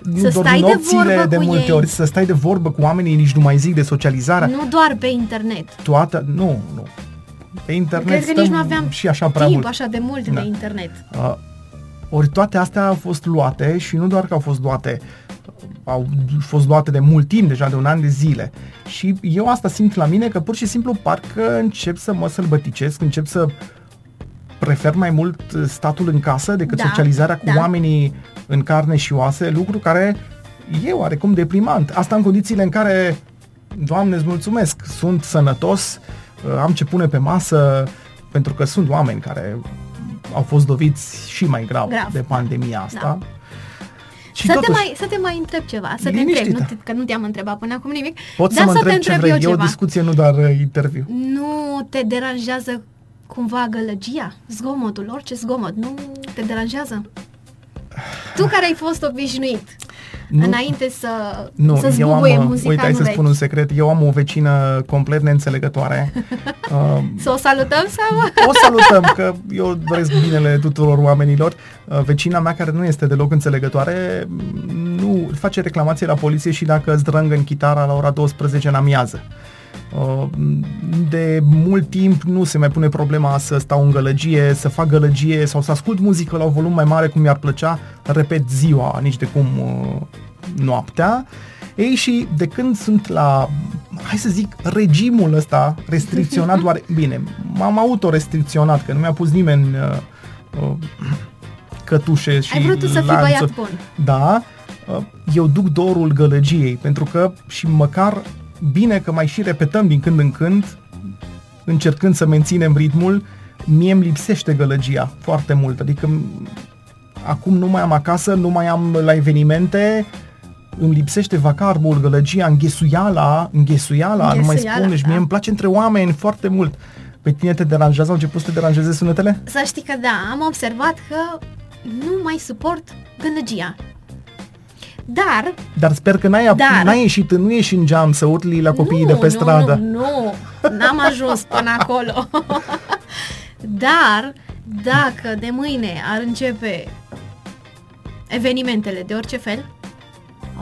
Nu Să dorm stai de nopțile vorbă de cu multe ei. ori, să stai de vorbă cu oamenii, nici nu mai zic de socializare. Nu doar pe internet. Toată... Nu, nu. Pe internet Cred că stăm nici nu aveam și așa prea timp mult. așa de mult Da. de internet. Uh, ori toate astea au fost luate și nu doar că au fost luate, au fost luate de mult timp, deja de un an de zile. Și eu asta simt la mine că pur și simplu parcă încep să mă sălbăticesc, încep să prefer mai mult statul în casă decât Da, socializarea cu da. oamenii în carne și oase, lucru care e oarecum deprimant. Asta în condițiile în care, Doamne îți mulțumesc, sunt sănătos, uh, am ce pune pe masă, pentru că sunt oameni care au fost loviți și mai grav, Grav, de pandemia asta. da. Și să, te totuși, mai, să te mai întreb ceva, să te Liniștită. întreb, nu te, că nu te-am întrebat până acum nimic, pot dar să mă să te întreb ce întreb vrei, eu e o ceva. discuție, nu doar uh, interviu. Nu te deranjează cumva gălăgia, zgomotul, orice zgomot, nu te deranjează? Tu care ai fost obișnuit Nu. înainte să, Nu, să-ți eu am, bubuie uh, muzica uite, hai în să urechi. spun un secret, eu am o vecină complet neînțelegătoare. Uh, Să o salutăm sau? o salutăm, că eu doresc binele tuturor oamenilor. Uh, Vecina mea, care nu este deloc înțelegătoare, nu face reclamație la poliție și dacă îți drâng în chitara la ora 12 în amiază. Uh, De mult timp nu se mai pune problema să stau în gălăgie, să fac gălăgie sau să ascult muzică la un volum mai mare cum mi-ar plăcea, repet ziua, nici de cum uh, noaptea. Ei și de când sunt la, hai să zic, regimul ăsta restricționat doar, bine, m-am autorestricționat, că nu mi-a pus nimeni uh, uh, cătușe și Ai vrut tu să fii lanțuri. băiat bun. Da, uh, eu duc dorul gălăgiei, pentru că și măcar bine că mai și repetăm din când în când, încercând să menținem ritmul, mie îmi lipsește gălăgia foarte mult, adică m- acum nu mai am acasă, nu mai am la evenimente, îmi lipsește vacarbul, gălăgia, înghesuiala, înghesuiala, nu mai Înghesuiala, spun, deci da. mie îmi place între oameni foarte mult. Pe tine te deranjează, au început să te deranjeze sunetele? Să știi că da, am observat că nu mai suport gălăgia. Dar Dar sper că n-ai, Dar- n-ai ieșit, nu ieși în geam să urli la copiii de pe nu, stradă. Nu, nu, n-am ajuns până acolo. Dar, dacă de mâine ar începe evenimentele de orice fel,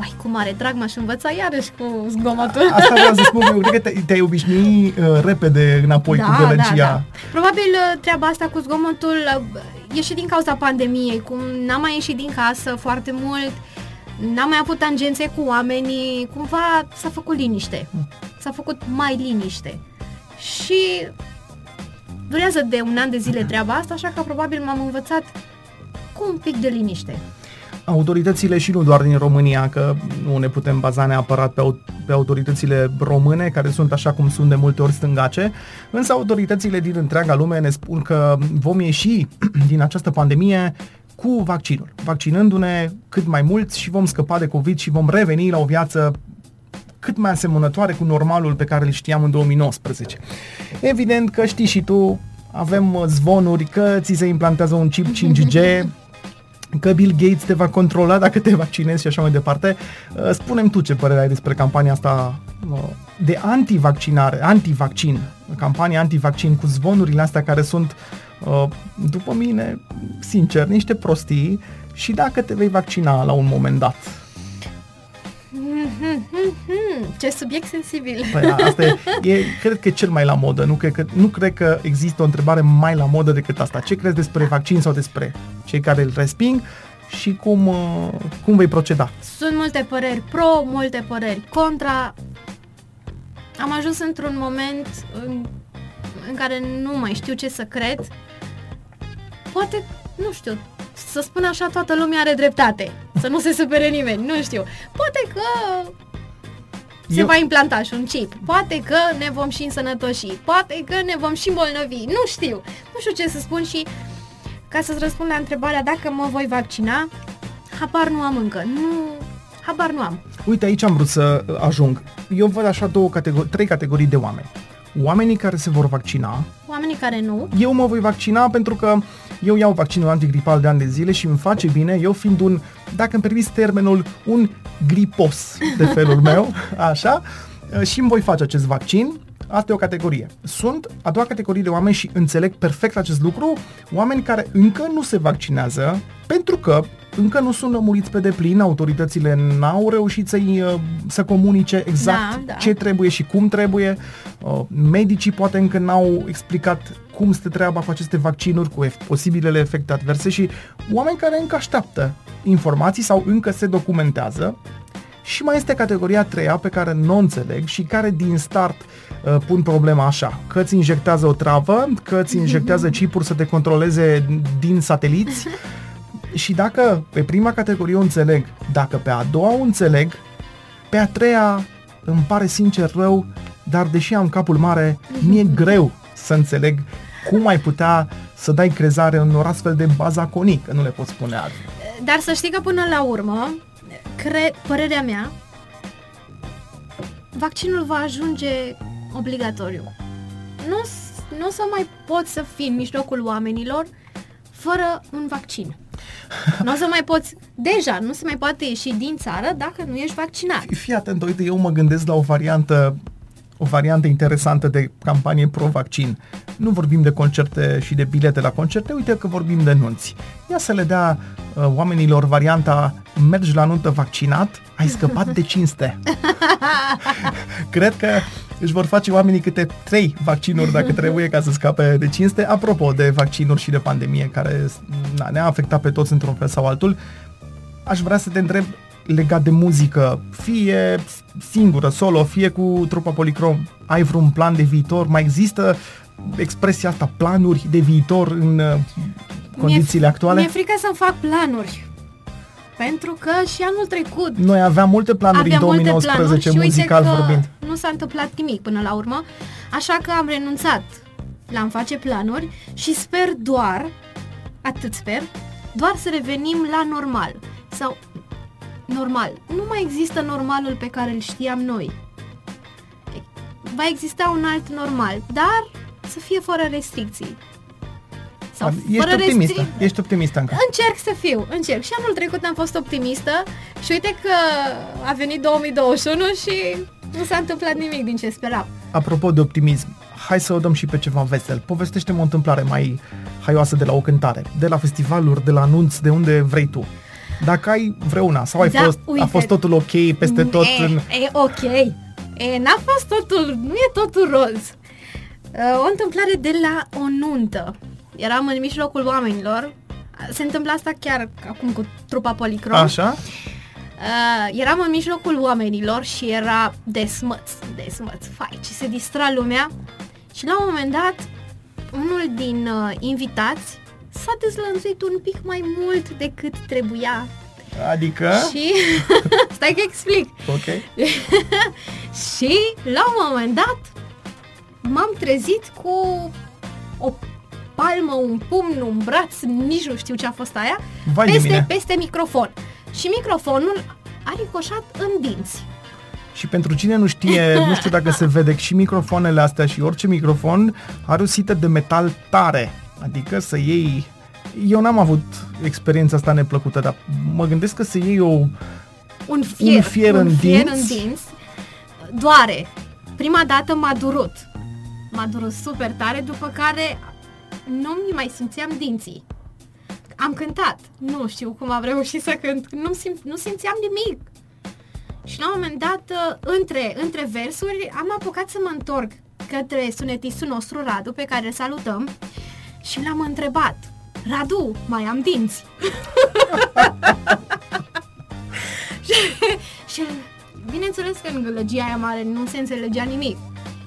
ai, cu mare drag m-aș învăța iarăși cu zgomotul. Asta vreau să spun, eu cred că te- te-ai obișnui uh, repede înapoi cu gălăgia. Probabil uh, treaba asta cu zgomotul uh, e și din cauza pandemiei, cum n-am mai ieșit din casă foarte mult, n-am mai avut tangențe cu oamenii, cumva s-a făcut liniște. S-a făcut mai liniște. Și durează de un an de zile treaba asta, așa că probabil m-am învățat cu un pic de liniște. autoritățile și nu doar din România, că nu ne putem baza neapărat pe, pe autoritățile române, care sunt așa cum sunt de multe ori stângace, însă autoritățile din întreaga lume ne spun că vom ieși din această pandemie cu vaccinul, vaccinându-ne cât mai mulți și vom scăpa de COVID și vom reveni la o viață cât mai asemănătoare cu normalul pe care îl știam în 2019. Evident că știi și tu, avem uh, zvonuri că ți se implantează un chip 5G, că Bill Gates te va controla dacă te vaccinezi și așa mai departe. Uh, spunem tu ce părere ai despre campania asta uh, de antivaccinare, antivaccin, campania antivaccin cu zvonurile astea care sunt, după mine, sincer, niște prostii și dacă te vei vaccina la un moment dat. Ce subiect sensibil. Păi asta e, e, cred că e cel mai la modă. Nu cred, că, nu cred că există o întrebare mai la modă decât asta. Ce crezi despre vaccin sau despre cei care îl resping și cum, uh, cum vei proceda? Sunt multe păreri pro, multe păreri contra. Am ajuns într-un moment în, în care nu mai știu ce să cred. Poate, nu știu, să spun așa, toată lumea are dreptate. Să nu se supere nimeni, nu știu. Poate că se Eu... va implanta și un chip. Poate că ne vom și însănătoși. Poate că ne vom și îmbolnăvi. Nu știu. Nu știu ce să spun și ca să-ți răspund la întrebarea dacă mă voi vaccina, habar nu am încă. Nu, habar nu am. Uite, aici am vrut să ajung. Eu văd așa două categori, trei categorii de oameni. Oamenii care se vor vaccina. Oamenii care nu. Eu mă voi vaccina pentru că eu iau vaccinul antigripal de ani de zile și îmi face bine, eu fiind un, dacă îmi permis termenul, un gripos de felul meu, așa, și îmi voi face acest vaccin. Asta e o categorie. Sunt a doua categorie de oameni și înțeleg perfect acest lucru, oameni care încă nu se vaccinează pentru că încă nu sunt lămuriți pe deplin, autoritățile n-au reușit să uh, să comunice exact da, da. ce trebuie și cum trebuie. Uh, medicii poate încă n-au explicat cum stă treaba cu aceste vaccinuri, cu posibilele efecte adverse și oameni care încă așteaptă informații sau încă se documentează. Și mai este categoria treia pe care nu o înțeleg și care din start uh, pun problema așa, că îți injectează o travă, că îți injectează chipuri să te controleze din sateliți și dacă pe prima categorie o înțeleg, dacă pe a doua o înțeleg, pe a treia îmi pare sincer rău, dar deși am capul mare, mi-e greu să înțeleg cum ai putea să dai crezare în o astfel de bazaconii, că nu le pot spune altfel. Dar să știi că până la urmă, cre- părerea mea, vaccinul va ajunge obligatoriu. Nu, nu o să mai poți să fii în mijlocul oamenilor fără un vaccin. Nu o să mai poți, deja, nu se mai poate ieși din țară dacă nu ești vaccinat. Fii atent, uite, eu mă gândesc la o variantă o variantă interesantă de campanie pro-vaccin. Nu vorbim de concerte și de bilete la concerte, uite că vorbim de nunți. Ia să le dea uh, oamenilor varianta mergi la nuntă vaccinat, ai scăpat de cinste. Cred că își vor face oamenii câte trei vaccinuri dacă trebuie ca să scape de cinste. Apropo de vaccinuri și de pandemie care na, ne-a afectat pe toți într-un fel sau altul, aș vrea să te întreb legat de muzică, fie singură, solo, fie cu trupa Policrom, ai vreun plan de viitor? Mai există expresia asta, planuri de viitor în uh, condițiile mi-e, actuale? Mi-e frică să-mi fac planuri. Pentru că și anul trecut Noi aveam multe planuri aveam în 2019 multe planuri muzical și vorbind. nu s-a întâmplat nimic până la urmă, așa că am renunțat la am face planuri și sper doar, atât sper, doar să revenim la normal. Sau normal. Nu mai există normalul pe care îl știam noi. Va exista un alt normal, dar să fie fără restricții. Sau ești fără optimistă, restricții. ești optimistă încă. Încerc să fiu, încerc. Și anul trecut am fost optimistă și uite că a venit 2021 și nu s-a întâmplat nimic din ce speram. Apropo de optimism, hai să o dăm și pe ceva vesel. Povestește-mi o întâmplare mai haioasă de la o cântare, de la festivaluri, de la anunț, de unde vrei tu. Dacă ai vreuna sau ai da, fost, uite, a fost totul ok peste tot e, în... E ok. E, n-a fost totul, nu e totul roz. Uh, o întâmplare de la o nuntă. Eram în mijlocul oamenilor. Se întâmplă asta chiar acum cu trupa Policrom. Așa? Uh, eram în mijlocul oamenilor și era desmăț, desmăț, fai, ce se distra lumea. Și la un moment dat, unul din uh, invitați s-a dezlănțuit un pic mai mult decât trebuia Adică? Și... Stai că explic. Ok. Și la un moment dat m-am trezit cu o palmă, un pumn, un braț, nici nu știu ce a fost aia, Vai de peste, mine. peste microfon. Și microfonul a ricoșat în dinți. Și pentru cine nu știe, nu știu dacă se vede, și microfoanele astea și orice microfon are o sită de metal tare. Adică să iei... Eu n-am avut experiența asta neplăcută, dar mă gândesc că să iei o... Un fier, Un fier în fier dinți? în dinți doare. Prima dată m-a durut. M-a durut super tare, după care nu mi mai simțeam dinții. Am cântat. Nu știu cum am reușit să cânt. Nu, sim- nu simțeam nimic. Și la un moment dat, uh, între, între versuri, am apucat să mă întorc către sunetistul nostru, Radu, pe care îl salutăm, și l-am întrebat, Radu, mai am dinți? și bineînțeles că în gălăgia aia mare nu se înțelegea nimic.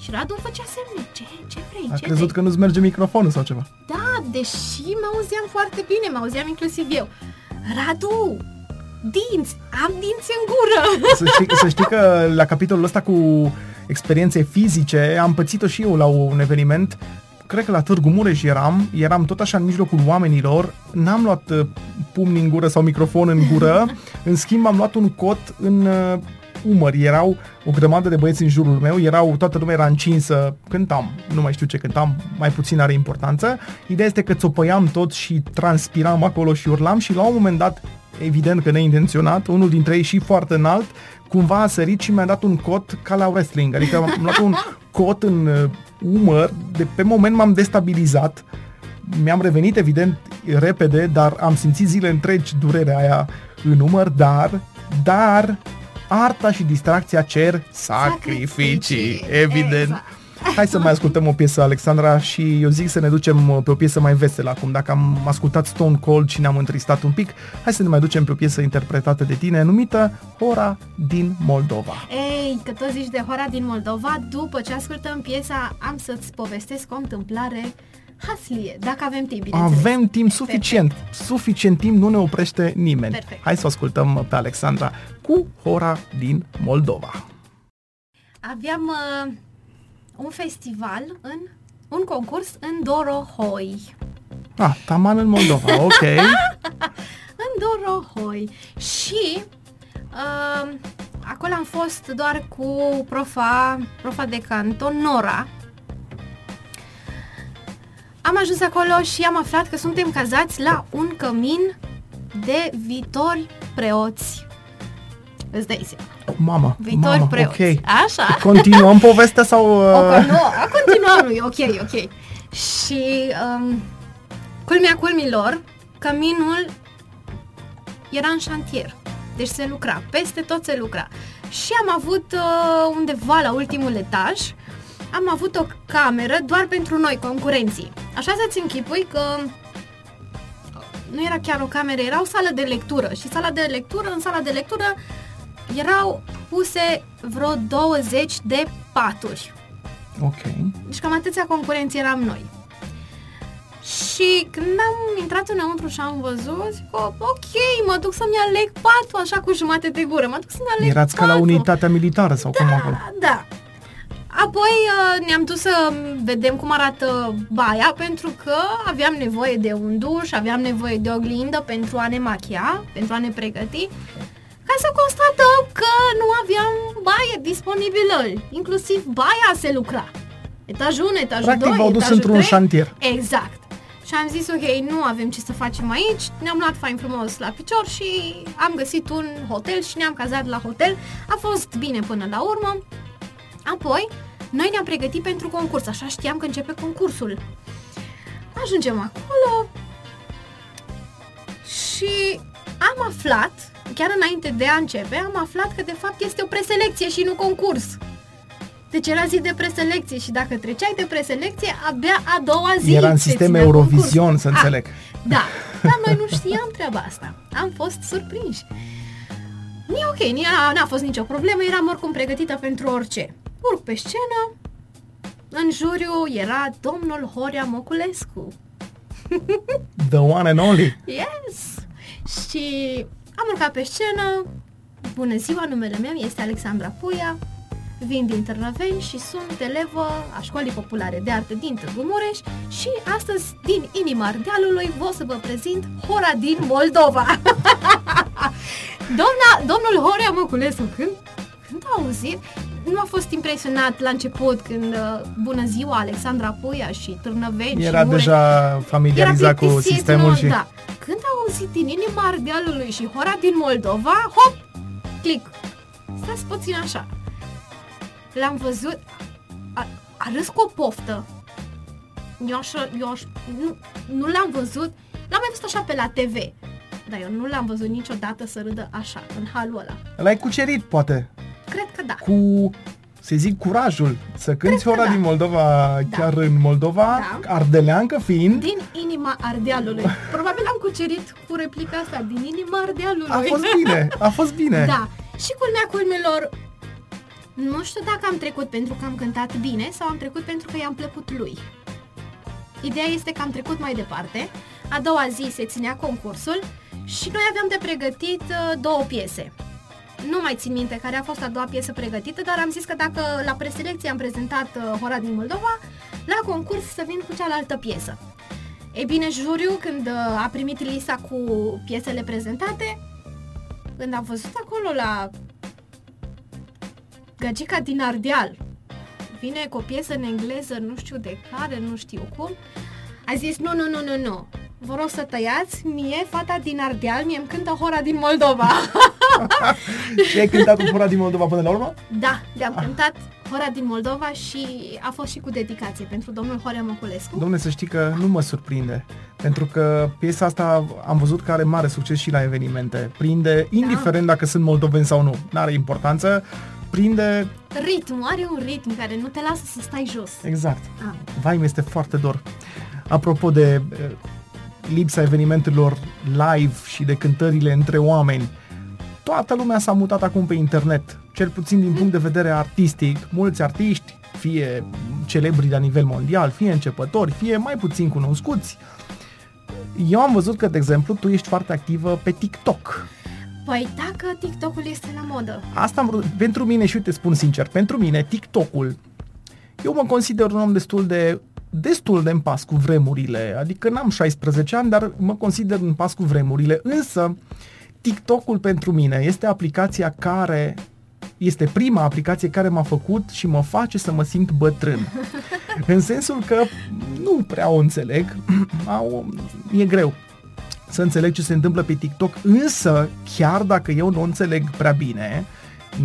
Și Radu îmi făcea semne, ce, ce vrei, A ce crezut vrei? că nu-ți merge microfonul sau ceva. Da, deși mă auzeam foarte bine, mă auzeam inclusiv eu. Radu, dinți, am dinți în gură. Să știi, să știi că la capitolul ăsta cu experiențe fizice am pățit-o și eu la un eveniment cred că la Târgu Mureș eram, eram tot așa în mijlocul oamenilor, n-am luat uh, pumni în gură sau microfon în gură, în schimb am luat un cot în uh, umăr, erau o grămadă de băieți în jurul meu, erau, toată lumea era încinsă, cântam, nu mai știu ce cântam, mai puțin are importanță. Ideea este că țopăiam tot și transpiram acolo și urlam și la un moment dat, evident că neintenționat, unul dintre ei și foarte înalt, cumva a sărit și mi-a dat un cot ca la wrestling, adică am luat un cot în uh, umăr, de pe moment m-am destabilizat, mi-am revenit evident repede, dar am simțit zile întregi durerea aia în umăr, dar, dar, arta și distracția cer sacrificii, Sacrificii, evident. exact. Hai să mai ascultăm o piesă, Alexandra, și eu zic să ne ducem uh, pe o piesă mai veselă acum. Dacă am ascultat Stone Cold și ne-am întristat un pic, hai să ne mai ducem pe o piesă interpretată de tine, numită Hora din Moldova. Ei, că tot zici de Hora din Moldova, după ce ascultăm piesa, am să-ți povestesc o întâmplare haslie, dacă avem timp, bineînțeles. Avem timp suficient, suficient timp, nu ne oprește nimeni. Perfect. Hai să o ascultăm pe Alexandra cu Hora din Moldova. Aveam uh, un festival, în un concurs în Dorohoi. Ah, taman în Moldova, ok. În Dorohoi. Și uh, acolo am fost doar cu profa, profa de canto, Nora. Am ajuns acolo și am aflat că suntem cazați la un cămin de viitori preoți. Îți dai seama. Mamă, Viitori mamă, preoți. ok. Așa. Continuăm povestea sau... O, Uh... nu, a continuat, nu, e ok, ok. Și um, culmea culmilor, căminul era în șantier. Deci se lucra, peste tot se lucra. Și am avut uh, undeva la ultimul etaj, am avut o cameră doar pentru noi, concurenții. Așa să-ți închipui că nu era chiar o cameră, era o sală de lectură. Și sala de lectură, în sala de lectură erau puse vreo 20 de paturi. Ok. Deci cam atâția concurenți eram noi. Și când am intrat înăuntru și am văzut, zic, "Oh, ok, mă duc să-mi aleg patul așa cu jumate de gură, mă duc să-mi aleg Erați ca la patul. unitatea militară sau cum acolo? Da, da. Apoi uh, ne-am dus să vedem cum arată baia pentru că aveam nevoie de un duș, aveam nevoie de o oglindă pentru a ne machia, pentru a ne pregăti, ca să constatăm că nu aveam baie disponibilă. Inclusiv baia se lucra. Etajul 1, etajul Practic 2, v-au dus etajul într-un 3. șantier. Exact. Și am zis, ok, nu avem ce să facem aici, ne-am luat fain frumos la picior și am găsit un hotel și ne-am cazat la hotel. A fost bine până la urmă. Apoi, noi ne-am pregătit pentru concurs, așa știam că începe concursul. Ajungem acolo și am aflat, chiar înainte de a începe, am aflat că de fapt este o preselecție și nu concurs. Deci era zi de preselecție și dacă treceai de preselecție, abia a doua zi Era în se sistem ținea Eurovision, concursul. să Ah, înțeleg. da, dar noi nu știam treaba asta. Am fost surprinși. E ok, n-a, n-a fost nicio problemă, eram oricum pregătită pentru orice. Urc pe scenă, în juriu era domnul Horia Moculescu. The one and only. Yes! Și Am urcat pe scenă, bună ziua, numele meu este Alexandra Puia, vin din Târnăveni și sunt elevă a Școlii Populare de Arte din Târgu Mureș și astăzi, din inima Ardealului, vă să vă prezint Hora din Moldova. Doamna, domnul Horea Măculescu, când, când a auzit, nu a fost impresionat la început când uh, bună ziua Alexandra Puia și Târnăveni Era și Mureș. deja familiarizat cu plictisit, sistemul nu, și... Da. Când a auzit din inima Ardealului și Hora din Moldova, hop, click. Stați puțin așa. L-am văzut, a, a râs cu o poftă. Eu așa, eu aș, nu, nu l-am văzut, l-am mai văzut așa pe la TV. Dar eu nu l-am văzut niciodată să râdă așa, în halul ăla. L-ai cucerit, poate, Cred că da. cu, să zic, curajul să cânti că ora da. din Moldova, Da. chiar în Moldova, Da. ardeleancă fiind. Din inima Ardealului. Probabil am cucerit cu replica asta, din inima Ardealului. A fost bine, a fost bine. Da. Și culmea culmelor, nu știu dacă am trecut pentru că am cântat bine sau am trecut pentru că i-am plăcut lui. Ideea este că am trecut mai departe. A doua zi se ținea concursul și noi aveam de pregătit uh, două piese. Nu mai țin minte care a fost a doua piesă pregătită, dar am zis că dacă la preselecție am prezentat uh, Hora din Moldova, la concurs să vin cu cealaltă piesă. Ei bine, juriul, când uh, a primit lista cu piesele prezentate, când am văzut acolo la Gagica din Ardeal, vine cu o piesă în engleză, nu știu de care, nu știu cum, a zis, nu, nu, nu, nu, nu, vă rog să tăiați, mie, fata din Ardeal, mie îmi cântă hora din Moldova. Și ai cântat cu Hora din Moldova până la urmă? da, le-am cântat hora din Moldova și a fost și cu dedicație pentru domnul Horea Măculescu. Domne, să știi că nu mă surprinde. Pentru că piesa asta am văzut că are mare succes și la evenimente. Prinde, indiferent dacă sunt moldoveni sau nu, n-are importanță, prinde Ritmul, are un ritm care nu te lasă să stai jos. exact. Ah. Vai, mi este foarte dor. Apropo de eh, lipsa evenimentelor live și de cântările între oameni, toată lumea s-a mutat acum pe internet, cel puțin din punct de vedere artistic. Mulți artiști, fie celebri la nivel mondial, fie începători, fie mai puțin cunoscuți. Eu am văzut că, de exemplu, tu ești foarte activă pe TikTok. Păi dacă TikTok-ul este la modă. Asta am vrut, pentru mine și uite spun sincer, pentru mine TikTok-ul, eu mă consider un om destul de destul de în pas cu vremurile, adică n-am 16 ani, dar mă consider în pas cu vremurile, însă TikTok-ul pentru mine este aplicația care este prima aplicație care m-a făcut și mă face să mă simt bătrân. În sensul că nu prea o înțeleg, Au- e greu să înțeleg ce se întâmplă pe TikTok, însă chiar dacă eu nu o înțeleg prea bine,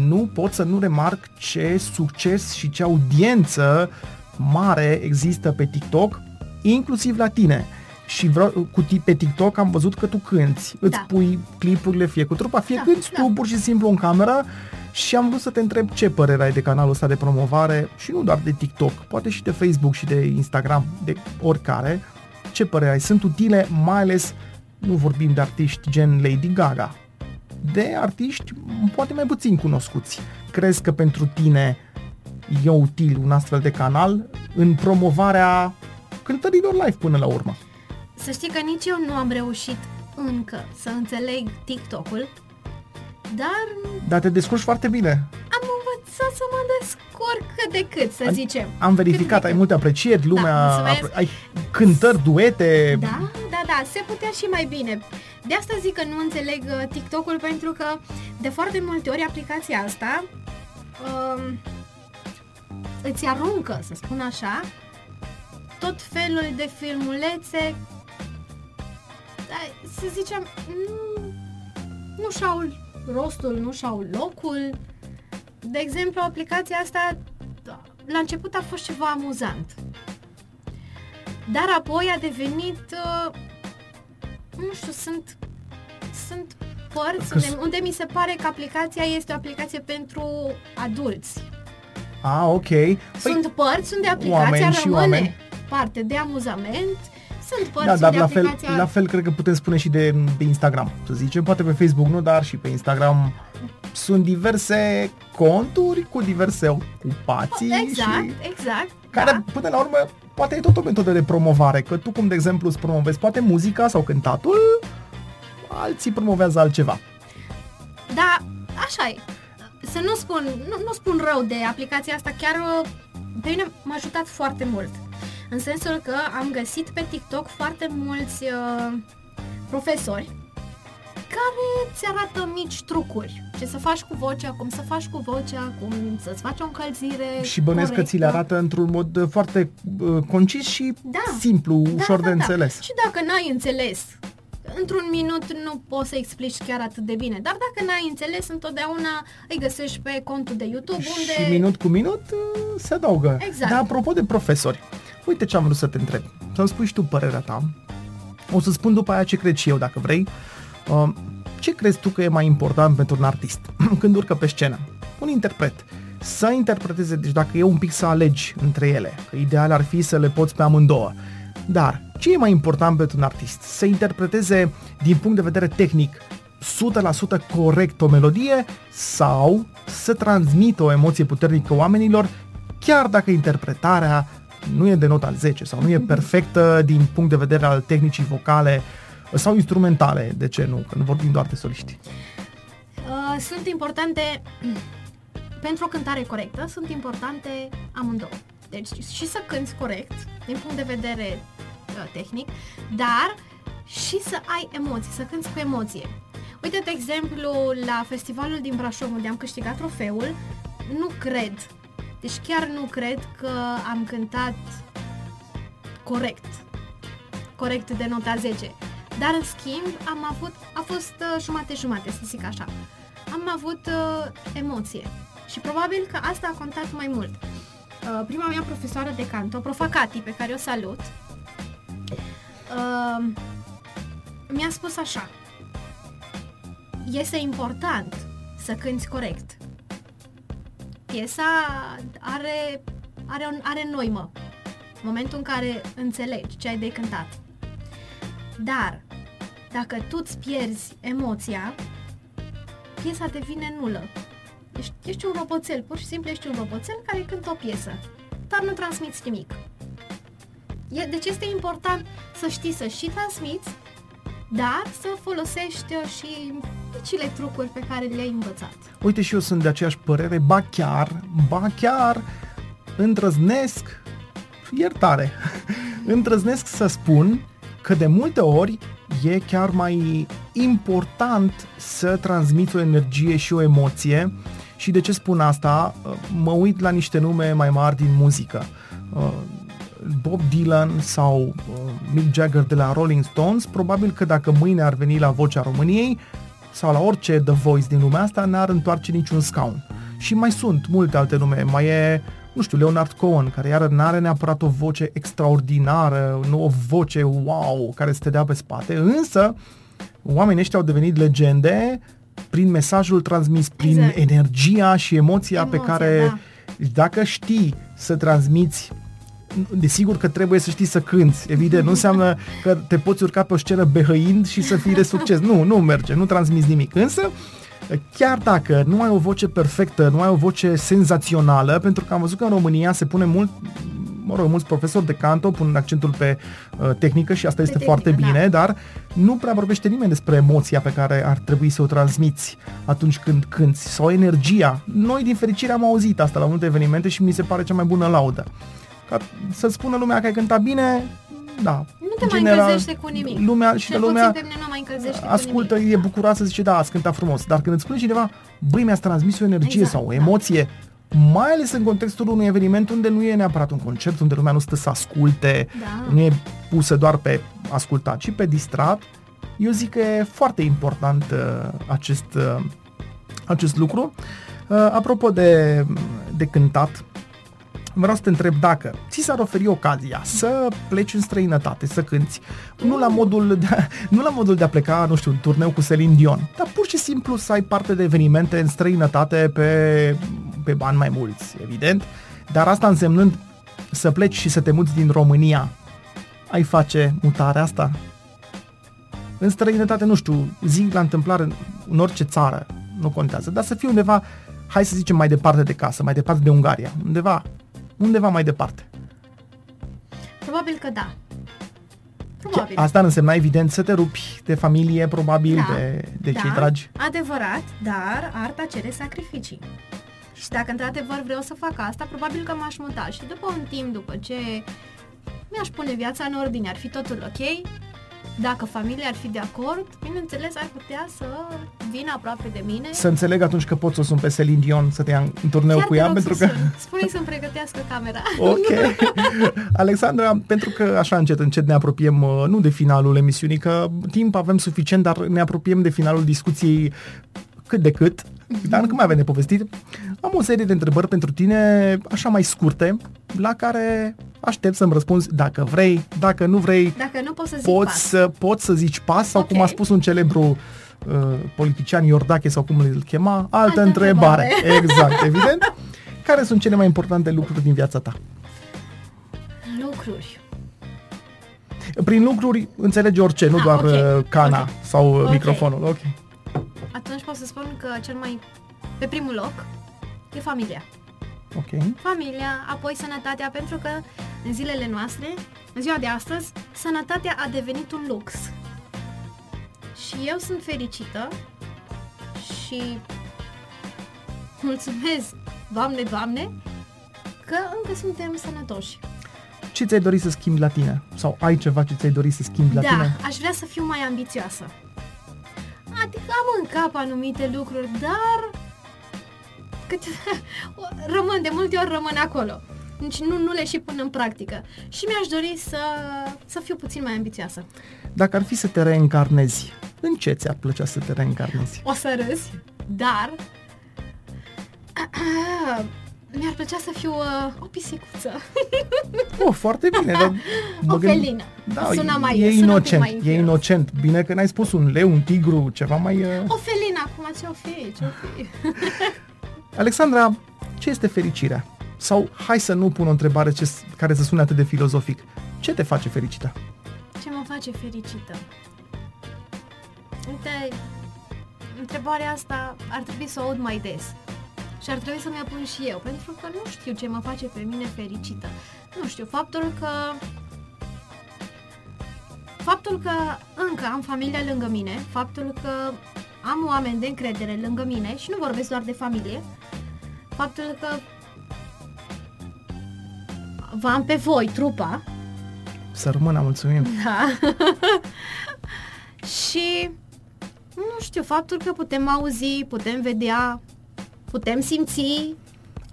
nu pot să nu remarc ce succes și ce audiență mare există pe TikTok, inclusiv la tine. Și vreau, cu ti- pe TikTok am văzut că tu cânti, îți Da. pui clipurile fie cu trupa, fie Da, cânti da. tu pur și simplu în cameră și am vrut să te întreb ce părere ai de canalul ăsta de promovare și nu doar de TikTok, poate și de Facebook și de Instagram, de oricare. Ce părere ai? Sunt utile, mai ales nu vorbim de artiști gen Lady Gaga, de artiști poate mai puțin cunoscuți. Crezi că pentru tine e util un astfel de canal în promovarea cântărilor live până la urmă? Să știi că nici eu nu am reușit încă să înțeleg TikTok-ul, dar Dar te descurci foarte bine. am învățat să mă descurc cât de cât, să Am- zicem. Am verificat, Cât de ai cât. multe aprecieri, lumea, Da, mulțumesc. apre- ai cântări, duete. Da, da, da, se putea și mai bine. De asta zic că nu înțeleg uh, TikTok-ul pentru că de foarte multe ori aplicația asta um, îți aruncă, să spun așa, tot felul de filmulețe da, să zicem, nu, nu și-au rostul, nu și-au locul. De exemplu, aplicația asta la început a fost ceva amuzant. Dar apoi a devenit, uh, nu știu, sunt, sunt părți Că unde, s- unde mi se pare că aplicația este o aplicație pentru adulți. Ah, ok. Păi, sunt părți unde aplicația oameni și rămâne oameni. parte de amuzament, sunt părți da, dar unde la fel, aplicația... la fel cred că putem spune și de, de Instagram, să zicem, poate pe Facebook nu, dar și pe Instagram sunt diverse conturi cu diverse ocupații Exact, și exact. care da. până la urmă poate e tot o metodă de promovare, că tu cum de exemplu îți promovezi poate muzica sau cântatul, alții promovează altceva. Da, așa e. Să nu spun, nu, nu spun rău de aplicația asta, chiar uh, pe mine m-a ajutat foarte mult. În sensul că am găsit pe TikTok foarte mulți uh, profesori care îți arată mici trucuri. Ce să faci cu vocea, cum să faci cu vocea, cum să-ți faci o încălzire Și bănesc că ți le arată într-un mod uh, foarte uh, concis și Da. simplu, Da, ușor da, de da. înțeles. Și dacă n-ai înțeles, într-un minut nu poți să explici chiar atât de bine. Dar dacă n-ai înțeles, întotdeauna îi găsești pe contul de YouTube unde... Și minut cu minut uh, se adaugă. Exact. Dar apropo de profesori, uite ce am vrut să te întreb. Să-mi spui și tu părerea ta. O să spun după aia ce cred și eu, dacă vrei. Uh, Ce crezi tu că e mai important pentru un artist când urcă pe scenă? Un interpret. Să interpreteze, deci dacă e un pic să alegi între ele, că ideal ar fi să le poți pe amândouă. Dar ce e mai important pentru un artist? Să interpreteze din punct de vedere tehnic 100% corect o melodie sau să transmită o emoție puternică oamenilor chiar dacă interpretarea nu e de nota 10 sau nu e perfectă din punct de vedere al tehnicii vocale sau instrumentale, de ce nu, că nu vorbim doar de soliști. Uh, sunt importante, pentru o cântare corectă, sunt importante amândouă. Deci și să cânti corect, din punct de vedere uh, tehnic, dar și să ai emoții, să cânti cu emoție. Uite, de exemplu, la festivalul din Brașov, unde am câștigat trofeul, nu cred, deci chiar nu cred că am cântat corect, corect de nota 10. Dar, în schimb, am avut, a fost uh, jumate-jumate, să zic așa. Am avut uh, emoție și probabil că asta a contat mai mult. Uh, prima mea profesoară de canto, profa Cati, pe care o salut, uh, mi-a spus așa. Este important să cânti corect. Piesa are, are, un, are noimă. Momentul în care înțelegi ce ai de cântat. Dar, dacă tu îți pierzi emoția, piesa devine nulă. Ești, ești un roboțel, pur și simplu ești un roboțel care cântă o piesă, dar nu transmiți nimic. E, deci este important să știi să și transmiți, dar să folosești uh, și micile trucuri pe care le-ai învățat. Uite și eu sunt de aceeași părere, ba chiar, ba chiar îndrăznesc, iertare, îndrăznesc să spun că de multe ori e chiar mai important să transmiți o energie și o emoție și de ce spun asta? Mă uit la niște nume mai mari din muzică. Bob Dylan sau uh, Mick Jagger de la Rolling Stones, probabil că dacă mâine ar veni la Vocea României sau la orice The Voice din lumea asta, n-ar întoarce niciun scaun. Și mai sunt multe alte nume, mai e, nu știu, Leonard Cohen, care iară n-are neapărat o voce extraordinară, nu o voce wow, care să te dea pe spate, însă oamenii ăștia au devenit legende prin mesajul transmis, prin Exact. energia și emoția, pe Emoția, care da. dacă știi să transmiți desigur că trebuie să știi să cânți, evident, nu înseamnă că te poți urca pe o scenă behăind și să fii de succes. Nu, nu merge, nu transmiți nimic. Însă, chiar dacă nu ai o voce perfectă, nu ai o voce senzațională, pentru că am văzut că în România se pune mult mă rog, mulți profesori de canto pun accentul pe uh, tehnică și asta este tehnică, foarte da. bine, dar nu prea vorbește nimeni despre emoția pe care ar trebui să o transmiți atunci când cânti sau energia. Noi, din fericire, am auzit asta la multe evenimente și mi se pare cea mai bună laudă. Ca să spună lumea că ai cântat bine, da. Nu te mai încălzește cu nimic. Lumea, și Cel de lumea puțin pe mine nu mai încălzește cu ascultă, nimic. e bucuroasă, zice, da, ați cântat frumos. Dar când îți spune cineva, băi, mi-ați transmis o energie Exact, sau o da. Emoție, mai ales în contextul unui eveniment unde nu e neapărat un concert, unde lumea nu stă să asculte, Da. nu e pusă doar pe ascultat, ci pe distrat, eu zic că e foarte important uh, acest, uh, acest lucru. Uh, apropo de, de cântat, vreau să te întreb dacă ți s-ar oferi ocazia să pleci în străinătate, să cânti, nu la modul de, nu la modul de a pleca, nu știu, un turneu cu Celine Dion, dar pur și simplu să ai parte de evenimente în străinătate pe, pe bani mai mulți, evident, dar asta însemnând să pleci și să te muți din România, ai face mutarea asta? În străinătate, nu știu, zic la întâmplare în, în orice țară, nu contează, dar să fie undeva, hai să zicem, mai departe de casă, mai departe de Ungaria, undeva, undeva mai departe. Probabil că da. Probabil. Asta ar însemna, evident, să te rupi de familie, probabil, Da, de, de da, cei dragi. adevărat, dar arta cere sacrificii. Și dacă într-adevăr vreau să fac asta, probabil că m-aș muta și după un timp, după ce mi-aș pune viața în ordine, ar fi totul ok, dacă familia ar fi de acord, bineînțeles ar putea să vină aproape de mine. Să înțeleg atunci că pot să o sun pe Celine Dion să te ia în- în turneu Chiar cu te ea, rog pentru să că... sun. Spune-i să-mi pregătească camera. Ok. Alexandra, pentru că așa încet, încet ne apropiem, uh, nu de finalul emisiunii, că timp avem suficient, dar ne apropiem de finalul discuției cât de cât, dar încă mai avem de povestit. Am o serie de întrebări pentru tine, așa mai scurte, la care aștept să-mi răspunzi dacă vrei, dacă nu vrei, Dacă nu pot să zic poți pas. să, poți să zici pas sau cum a Ok. spus un celebru uh, politician Iordache sau cum îl chema, altă, Altă întrebare. întrebare. Exact, evident. Care sunt cele mai importante lucruri din viața ta? Lucruri. Prin lucruri înțelegi orice, nu Ah, doar ok, uh, cana ok. sau uh, Ok. microfonul. Ok. Atunci pot să spun că cel mai pe primul loc e familia. Ok. Familia, apoi sănătatea, pentru că în zilele noastre, în ziua de astăzi, sănătatea a devenit un lux. Și eu sunt fericită și mulțumesc, Doamne, Doamne, că încă suntem sănătoși. Ce ți-ai dori să schimbi la tine? Sau ai ceva ce ți-ai dori să schimbi la da, tine? aș vrea să fiu mai ambițioasă. Adică am în cap anumite lucruri, dar cât... rămân, de multe ori rămân acolo. Deci nu, nu le și pun în practică. Și mi-aș dori să, să fiu puțin mai ambițioasă. Dacă ar fi să te reîncarnezi, în ce ți-ar plăcea să te reîncarnezi? O să râzi, dar mi-ar plăcea să fiu uh, o pisicuță. Oh, foarte bine, dar... mă O gând- felină. Da, Sună mai- e sună un pic inocent, mai e infios. inocent. Bine că n-ai spus un leu, un tigru, ceva mai... Uh... O felină, acum ce-o fi, ce-o fi. Alexandra, ce este fericirea? Sau, hai să nu pun o întrebare ce, care să sune atât de filozofic. Ce te face fericită? Ce mă face fericită? Uite, întrebarea asta ar trebui să o aud mai des. Și ar trebui să mi-o pun și eu, pentru că nu știu ce mă face pe mine fericită. Nu știu, faptul că... Faptul că încă am familia lângă mine, faptul că am oameni de încredere lângă mine și nu vorbesc doar de familie, faptul că v-am pe voi, trupa, Să rămână, mulțumim. da. și nu știu, faptul că putem auzi, putem vedea, putem simți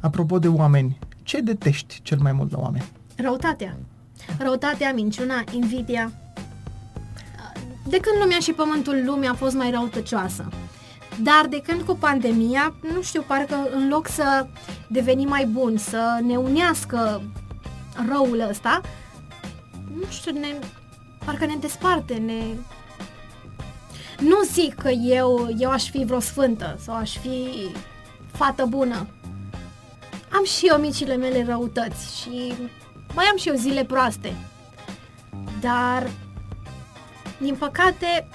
Apropo de oameni, ce detești cel mai mult la oameni? răutatea. Răutatea, minciuna, invidia. De când lumea și pământul lumii a fost mai răutăcioasă. Dar de când cu pandemia, nu știu, parcă în loc să devenim mai buni, să ne unească răul ăsta, nu știu, ne, parcă ne desparte, ne... Nu zic că eu, eu aș fi vreo sfântă sau aș fi fată bună. Am și eu micile mele răutăți și mai am și eu zile proaste. Dar, din păcate,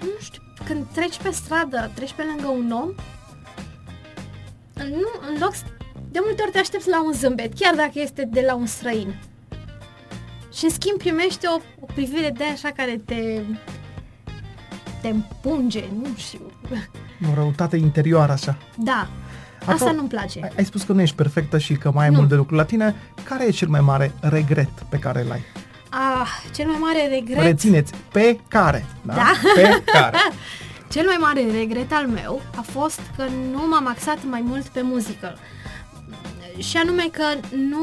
nu știu, când treci pe stradă, treci pe lângă un om, nu, în loc, s- de multe ori te aștepți la un zâmbet, chiar dacă este de la un străin. Și în schimb primești o, o privire de așa care te te împunge, nu știu. O răutate interioară așa. Da, Apro- asta nu-mi place. Ai, ai spus că nu ești perfectă și că mai ai Nu. mult de lucru la tine. Care e cel mai mare regret pe care îl ai? Ah, cel mai mare regret... Rețineți, pe care. Da? Da. Pe care. Cel mai mare regret al meu a fost că nu m-am axat mai mult pe muzică. Și anume că nu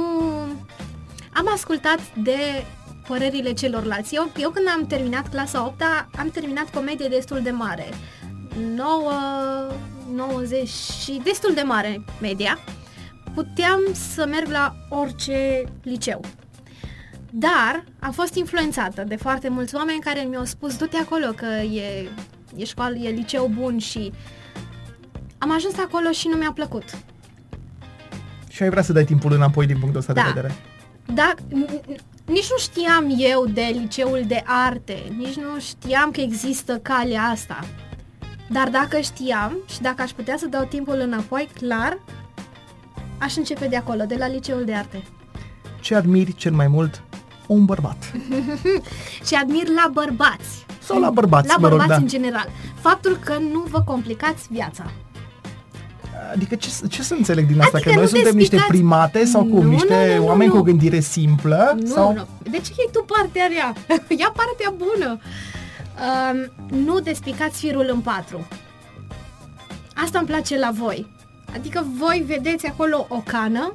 am ascultat de părerile celorlalți. Eu, eu când am terminat clasa 8 am terminat comedie destul de mare. 9, 90 și destul de mare media. Puteam să merg la orice liceu. Dar am fost influențată de foarte mulți oameni care mi-au spus du-te acolo că e, e școală, e liceu bun și am ajuns acolo și nu mi-a plăcut. Și ai vrea să dai timpul înapoi din punctul ăsta Da. de vedere. Da, n- n- nici nu știam eu de liceul de arte, nici nu știam că există calea asta. Dar dacă știam și dacă aș putea să dau timpul înapoi, clar, aș începe de acolo, de la liceul de arte. Ce admiri cel mai mult un bărbat? și admir la bărbați. Sau la bărbați, La mă rog, bărbați da. în general. Faptul că nu vă complicați viața. Adică ce, ce să înțeleg din asta? Adică că noi nu suntem niște despicați- primate sau cum? Nu, niște nu, nu, nu, oameni nu. cu o gândire simplă? Nu, sau... nu. De ce iei tu partea rea? Ia partea bună. Um, nu despicați firul în patru. Asta îmi place la voi. Adică voi vedeți acolo o cană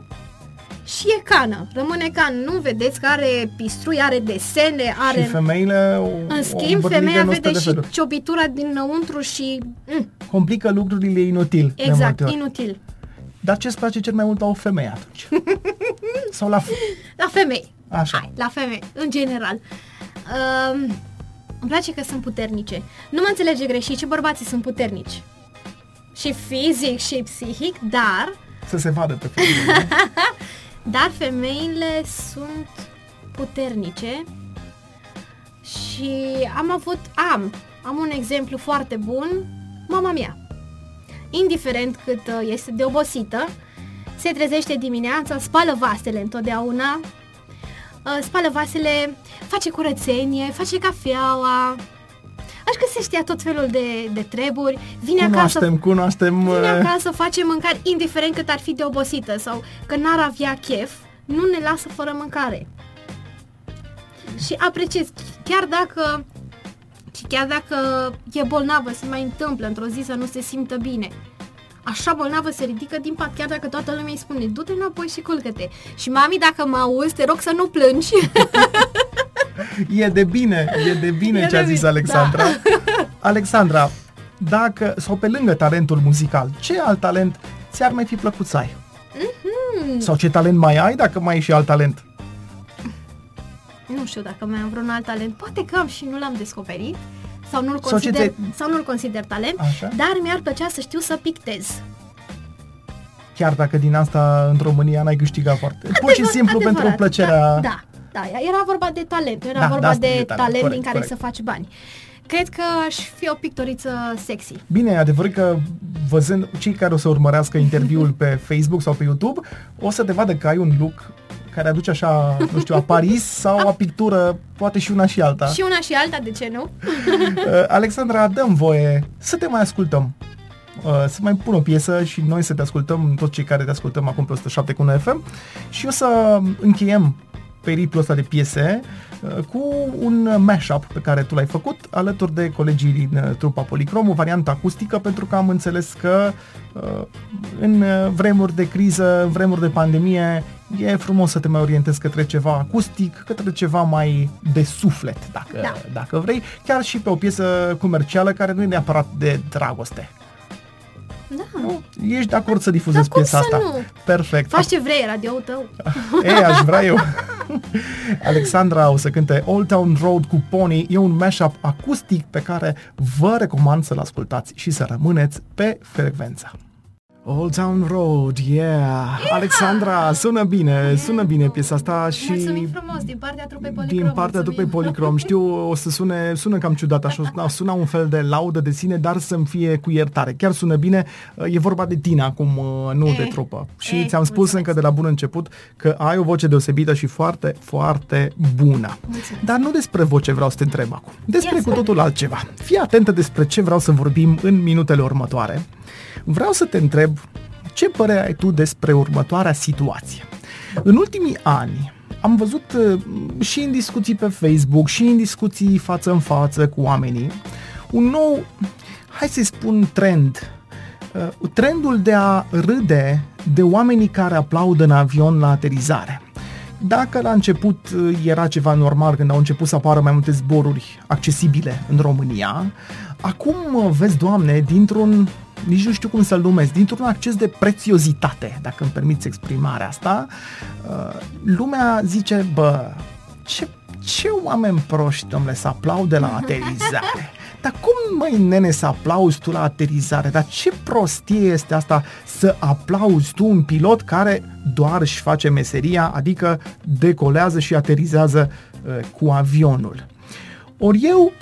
și e cană. Rămâne cană. Nu vedeți că are pistrui, are desene, are... Și femeile o, În o schimb, îmbărlică femeia în 100 vede de și feluri. ciobitura dinăuntru și... Mm, Complică lucrurile inutil. de exact, multe ori. inutil. Dar ce îți place cel mai mult la o femeie atunci? sau la... f- La femei. Așa. Hai, la femei, în general. Um, îmi place că sunt puternice. Nu mă înțelege greșit, și bărbații sunt puternici. Și fizic și psihic, dar, Să se vadă pe femeie. dar femeile sunt puternice și am avut, am, am un exemplu foarte bun, mama mea. Indiferent cât uh, este de obosită, se trezește dimineața, spală vasele întotdeauna, uh, spală vasele, face curățenie, face cafeaua, aș găsește ea tot felul de, de treburi, vine acasă, cunoaștem, cunoaștem... vine uh, acasă, face mâncare, indiferent cât ar fi de obosită sau că n-ar avea chef, nu ne lasă fără mâncare. Și apreciez, chiar dacă și chiar dacă e bolnavă, se mai întâmplă într-o zi să nu se simtă bine. Așa bolnavă se ridică din pat, chiar dacă toată lumea îi spune, du-te înapoi și culcă-te. Și mami, dacă mă auzi, te rog să nu plângi. E de bine, e de bine E ce a de zis bine, Alexandra. Alexandra, dacă, sau pe lângă talentul muzical, ce alt talent ți-ar mai fi plăcut să ai? Mhm. Sau ce talent mai ai dacă mai ai și alt talent? nu știu dacă mai am vreun alt talent. Poate că am și nu l-am descoperit. Sau nu-l Sau ce consider, te- sau nu-l consider talent, Așa. dar mi-ar plăcea să știu să pictez. Chiar dacă din asta în România n-ai câștigat foarte. Pur și Adevăr- simplu pentru adevărat, plăcerea... Da, da, da, era vorba de talent, era Da, vorba da, asta de e talent, talent, corect, din care corect. să faci bani. Cred că aș fi o pictoriță sexy. Bine, e adevărat că văzând cei care o să urmărească interviul pe Facebook sau pe YouTube, o să te vadă că ai un look care aduce așa, nu știu, a Paris sau a pictură, poate și una și alta. Și una și alta, de ce nu? Uh, Alexandra, dăm voie să te mai ascultăm. Uh, să mai pun o piesă și noi să te ascultăm, toți cei care te ascultăm acum pe 107 cu FM și o să încheiem periplul ăsta de piese uh, cu un mashup pe care tu l-ai făcut alături de colegii din uh, trupa Policrom, o variantă acustică pentru că am înțeles că uh, în uh, vremuri de criză, în vremuri de pandemie, e frumos să te mai orientezi către ceva acustic, către ceva mai de suflet, dacă, Da. dacă vrei, chiar și pe o piesă comercială care nu e neapărat de dragoste. Da. Nu? Ești de acord să difuzezi Dar cum piesa să asta? nu? Perfect. Faci ce vrei, radio-ul tău. Ei, aș vrea eu. Alexandra o să cânte Old Town Road cu Pony. E un mashup acustic pe care vă recomand să-l ascultați și să rămâneți pe frecvența. Old Town Road, yeah! Alexandra, sună bine, sună bine piesa asta și... Mulțumim frumos din partea trupei Policrom. din partea mulțumim. trupei Policrom. Știu, o să sune, sună cam ciudat, așa, o suna un fel de laudă de sine, dar să-mi fie cu iertare. Chiar sună bine, e vorba de tine acum, nu de Eh, trupă. Și eh, ți-am spus mulțumesc. încă de la bun început că ai o voce deosebită și foarte, foarte bună. Mulțumesc. Dar nu despre voce vreau să te întreb acum. Despre Ia cu să- totul altceva. Fii atentă despre ce vreau să vorbim în minutele următoare. Vreau să te întreb ce părere ai tu despre următoarea situație. În ultimii ani am văzut uh, și în discuții pe Facebook și în discuții față în față cu oamenii un nou, hai să-i spun trend, Uh, trendul de a râde de oamenii care aplaudă în avion la aterizare. Dacă la început uh, era ceva normal când au început să apară mai multe zboruri accesibile în România, acum uh, vezi, Doamne, dintr-un, nici nu știu cum să-l numesc, dintr-un acces de prețiozitate, dacă îmi permiți exprimarea asta, uh, lumea zice, bă, ce, ce oameni proști, domnule, să aplaude la aterizare. Dar cum, măi, nene, să aplauzi tu la aterizare? Dar ce prostie este asta să aplauzi tu un pilot care doar își face meseria, adică decolează și aterizează uh, cu avionul? Ori eu,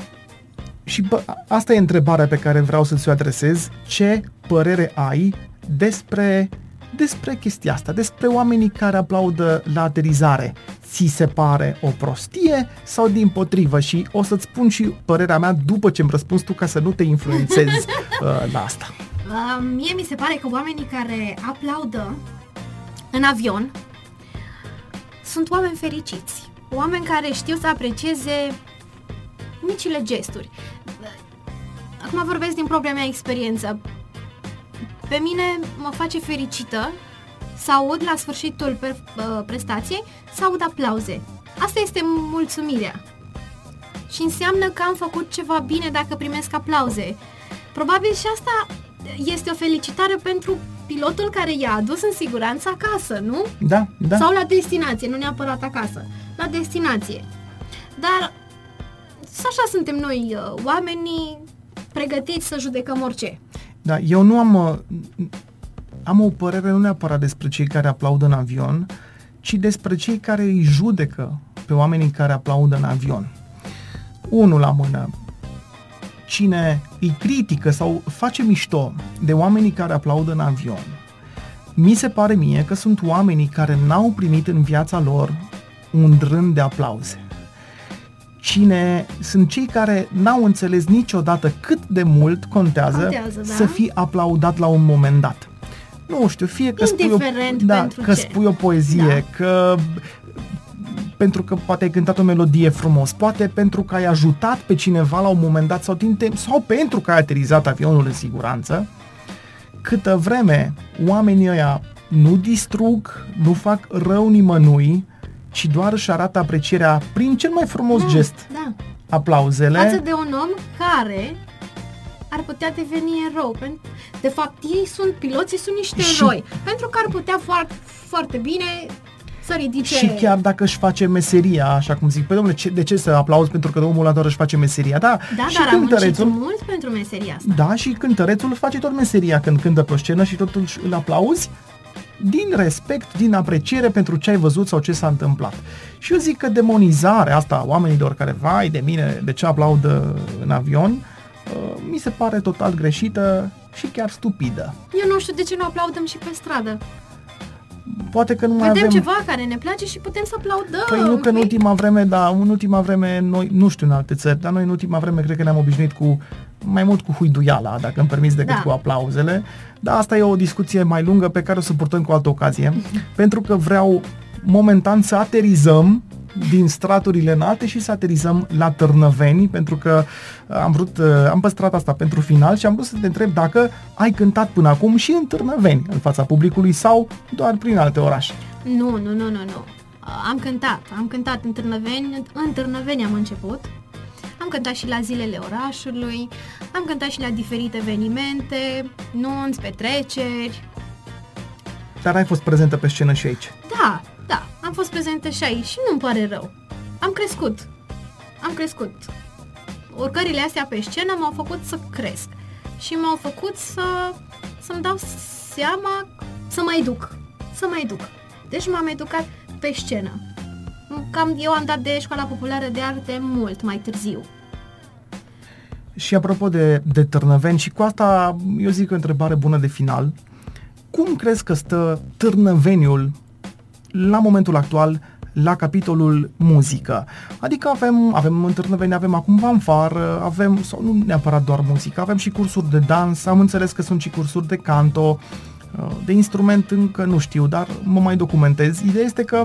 și bă, asta e întrebarea pe care vreau să ți-o adresez, ce părere ai despre despre chestia asta, despre oamenii care aplaudă la aterizare, ți se pare o prostie sau din potrivă și o să-ți spun și părerea mea după ce îmi răspunzi tu ca să nu te influențezi uh, la asta. Uh, mie mi se pare că oamenii care aplaudă în avion sunt oameni fericiți. Oameni care știu să aprecieze micile gesturi. Acum vorbesc din propria mea experiență. Pe mine mă face fericită să aud la sfârșitul prestației, să aud aplauze. Asta este mulțumirea. Și înseamnă că am făcut ceva bine dacă primesc aplauze. Probabil și asta este o felicitare pentru pilotul care i-a adus în siguranță acasă, nu? Da, da. Sau la destinație, nu neapărat acasă. La destinație. Dar așa suntem noi, uh, oamenii pregătiți să judecăm orice. Da, eu nu am... Uh, am o părere nu neapărat despre cei care aplaudă în avion, ci despre cei care îi judecă pe oamenii care aplaudă în avion. Unul la mână, cine îi critică sau face mișto de oamenii care aplaudă în avion, mi se pare mie că sunt oamenii care n-au primit în viața lor un rând de aplauze. Cine sunt cei care n-au înțeles niciodată cât de mult contează, contează da? să fii aplaudat la un moment dat. Nu știu, fie că spui o, da, că ce? spui o poezie, da. că pentru că poate ai cântat o melodie frumos, poate pentru că ai ajutat pe cineva la un moment dat sau, din timp, sau pentru că ai aterizat avionul în siguranță, câtă vreme oamenii ăia nu distrug, nu fac rău nimănui, ci doar își arată aprecierea prin cel mai frumos da, gest. Da. Aplauzele. Față de un om care ar putea deveni erou. De fapt, ei sunt piloții, sunt niște și... eroi. Pentru că ar putea foarte, foarte bine să ridice... Și chiar dacă își face meseria, așa cum zic, pe domnule, ce, de ce să aplauzi pentru că omul ăla doar își face meseria? Da, da și dar cântărețul, mult pentru meseria asta. Da, și cântărețul face tot meseria când cântă pe scenă și totuși îl aplauzi din respect, din apreciere pentru ce ai văzut sau ce s-a întâmplat. Și eu zic că demonizarea asta oamenilor care, vai de mine, de ce aplaudă în avion, uh, mi se pare total greșită și chiar stupidă. Eu nu știu de ce nu aplaudăm și pe stradă poate că nu mai avem... ceva care ne place și putem să aplaudăm. Păi nu că în ultima vreme, da, în ultima vreme, noi, nu știu în alte țări, dar noi în ultima vreme cred că ne-am obișnuit cu mai mult cu huiduiala, dacă îmi permis, decât da. cu aplauzele. Dar asta e o discuție mai lungă pe care o să purtăm cu altă ocazie, pentru că vreau momentan să aterizăm din straturile înalte și să aterizăm la Târnăveni, pentru că uh, am vrut, uh, am păstrat asta pentru final și am vrut să te întreb dacă ai cântat până acum și în Târnăveni, în fața publicului, sau doar prin alte orașe. Nu, nu, nu, nu, nu. Am cântat, am cântat în Târnăveni, în Târnăveni am început. Am cântat și la zilele orașului, am cântat și la diferite evenimente, nunți, petreceri. Dar ai fost prezentă pe scenă și aici? Da, da, am fost prezentă și aici și nu-mi pare rău. Am crescut. Am crescut. Urcările astea pe scenă m-au făcut să cresc și m-au făcut să, să-mi dau seama să mai duc. Să mai duc. Deci m-am educat pe scenă. Cam eu am dat de școala populară de arte mult mai târziu. Și apropo de, de Târnăveni, și cu asta eu zic o întrebare bună de final. Cum crezi că stă Târnăveniul la momentul actual la capitolul muzică. Adică avem, avem în Târnăveni, avem acum fanfară, avem, sau nu neapărat doar muzică, avem și cursuri de dans, am înțeles că sunt și cursuri de canto, uh, de instrument încă nu știu, dar mă mai documentez. Ideea este că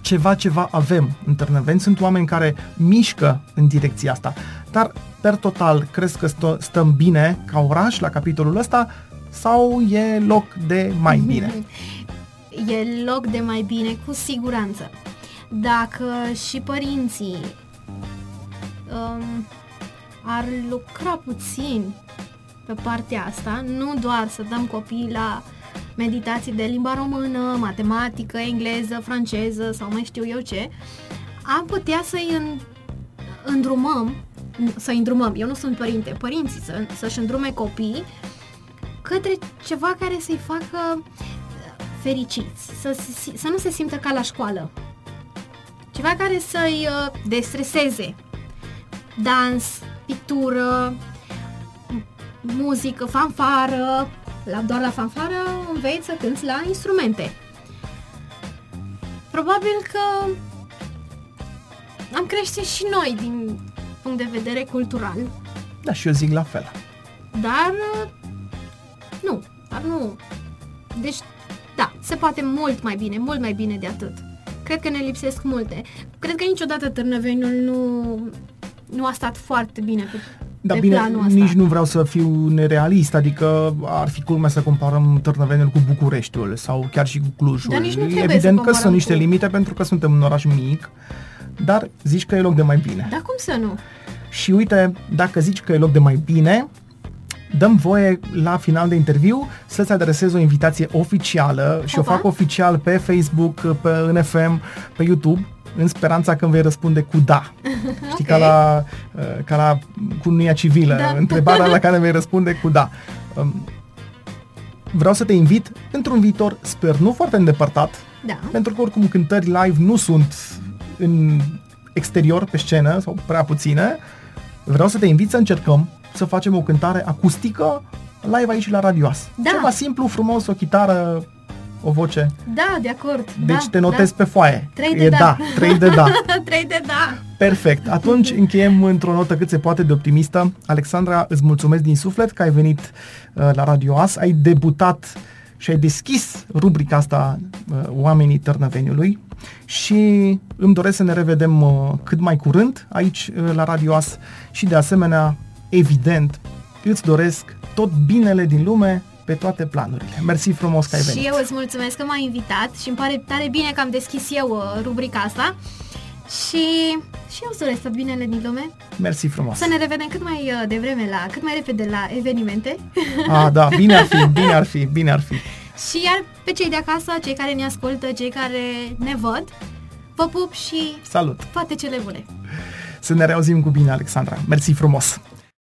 ceva, ceva avem în Târnăveni, sunt oameni care mișcă în direcția asta, dar per total, crezi că stă, stăm bine ca oraș la capitolul ăsta sau e loc de mai bine? e loc de mai bine, cu siguranță. Dacă și părinții um, ar lucra puțin pe partea asta, nu doar să dăm copiii la meditații de limba română, matematică, engleză, franceză sau mai știu eu ce, am putea să-i îndrumăm, să-i îndrumăm, eu nu sunt părinte, părinții să, să-și îndrume copiii către ceva care să-i facă fericiți, să, să nu se simtă ca la școală. Ceva care să-i uh, destreseze. Dans, pictură, muzică, fanfară, la, doar la fanfară înveți să cânti la instrumente. Probabil că am crește și noi din punct de vedere cultural, Da, și eu zic la fel. dar uh, nu, dar nu. Deci, da, se poate mult mai bine, mult mai bine de atât. Cred că ne lipsesc multe. Cred că niciodată Târnăveniul nu, nu a stat foarte bine pe, Da, pe bine, planul ăsta. nici nu vreau să fiu nerealist, adică ar fi culmea să comparăm Târnăveniul cu Bucureștiul sau chiar și cu Clujul. Dar nici nu trebuie să Evident că comparăm sunt niște cu- limite pentru că suntem un oraș mic, dar zici că e loc de mai bine. Dar cum să nu? Și uite, dacă zici că e loc de mai bine, dăm voie la final de interviu să-ți adresez o invitație oficială și o Opa. fac oficial pe Facebook, pe NFM, pe YouTube, în speranța că îmi vei răspunde cu da. Știi, ca Ok. la, uh, ca la cununia civilă, Da. întrebarea la care vei răspunde cu da. Um, Vreau să te invit într-un viitor, sper, nu foarte îndepărtat, Da. pentru că oricum cântări live nu sunt în exterior, pe scenă, sau prea puține. Vreau să te invit să încercăm să facem o cântare acustică live aici la Radioas. Da. Ceva simplu, frumos, o chitară, o voce. Da, de acord. Deci da, te notez da. pe foaie. Trei de e da. da. Trei de da. Trei de da. Perfect. Atunci încheiem într-o notă cât se poate de optimistă. Alexandra, îți mulțumesc din suflet că ai venit uh, la Radio As, ai debutat și ai deschis rubrica asta uh, Oamenii Târnăveniului și îmi doresc să ne revedem uh, cât mai curând aici uh, la Radio As și de asemenea, evident, îți doresc tot binele din lume pe toate planurile. Mersi frumos că ai venit. Și eu îți mulțumesc că m-ai invitat și îmi pare tare bine că am deschis eu uh, rubrica asta. Și, și eu îți doresc tot binele din lume. Mersi frumos. Să ne revedem cât mai uh, devreme, la, cât mai repede la evenimente. Ah, da, bine ar fi, bine ar fi, bine ar fi. și iar pe cei de acasă, cei care ne ascultă, cei care ne văd, vă pup și Salut! toate cele bune. Să ne reauzim cu bine, Alexandra. Mersi frumos!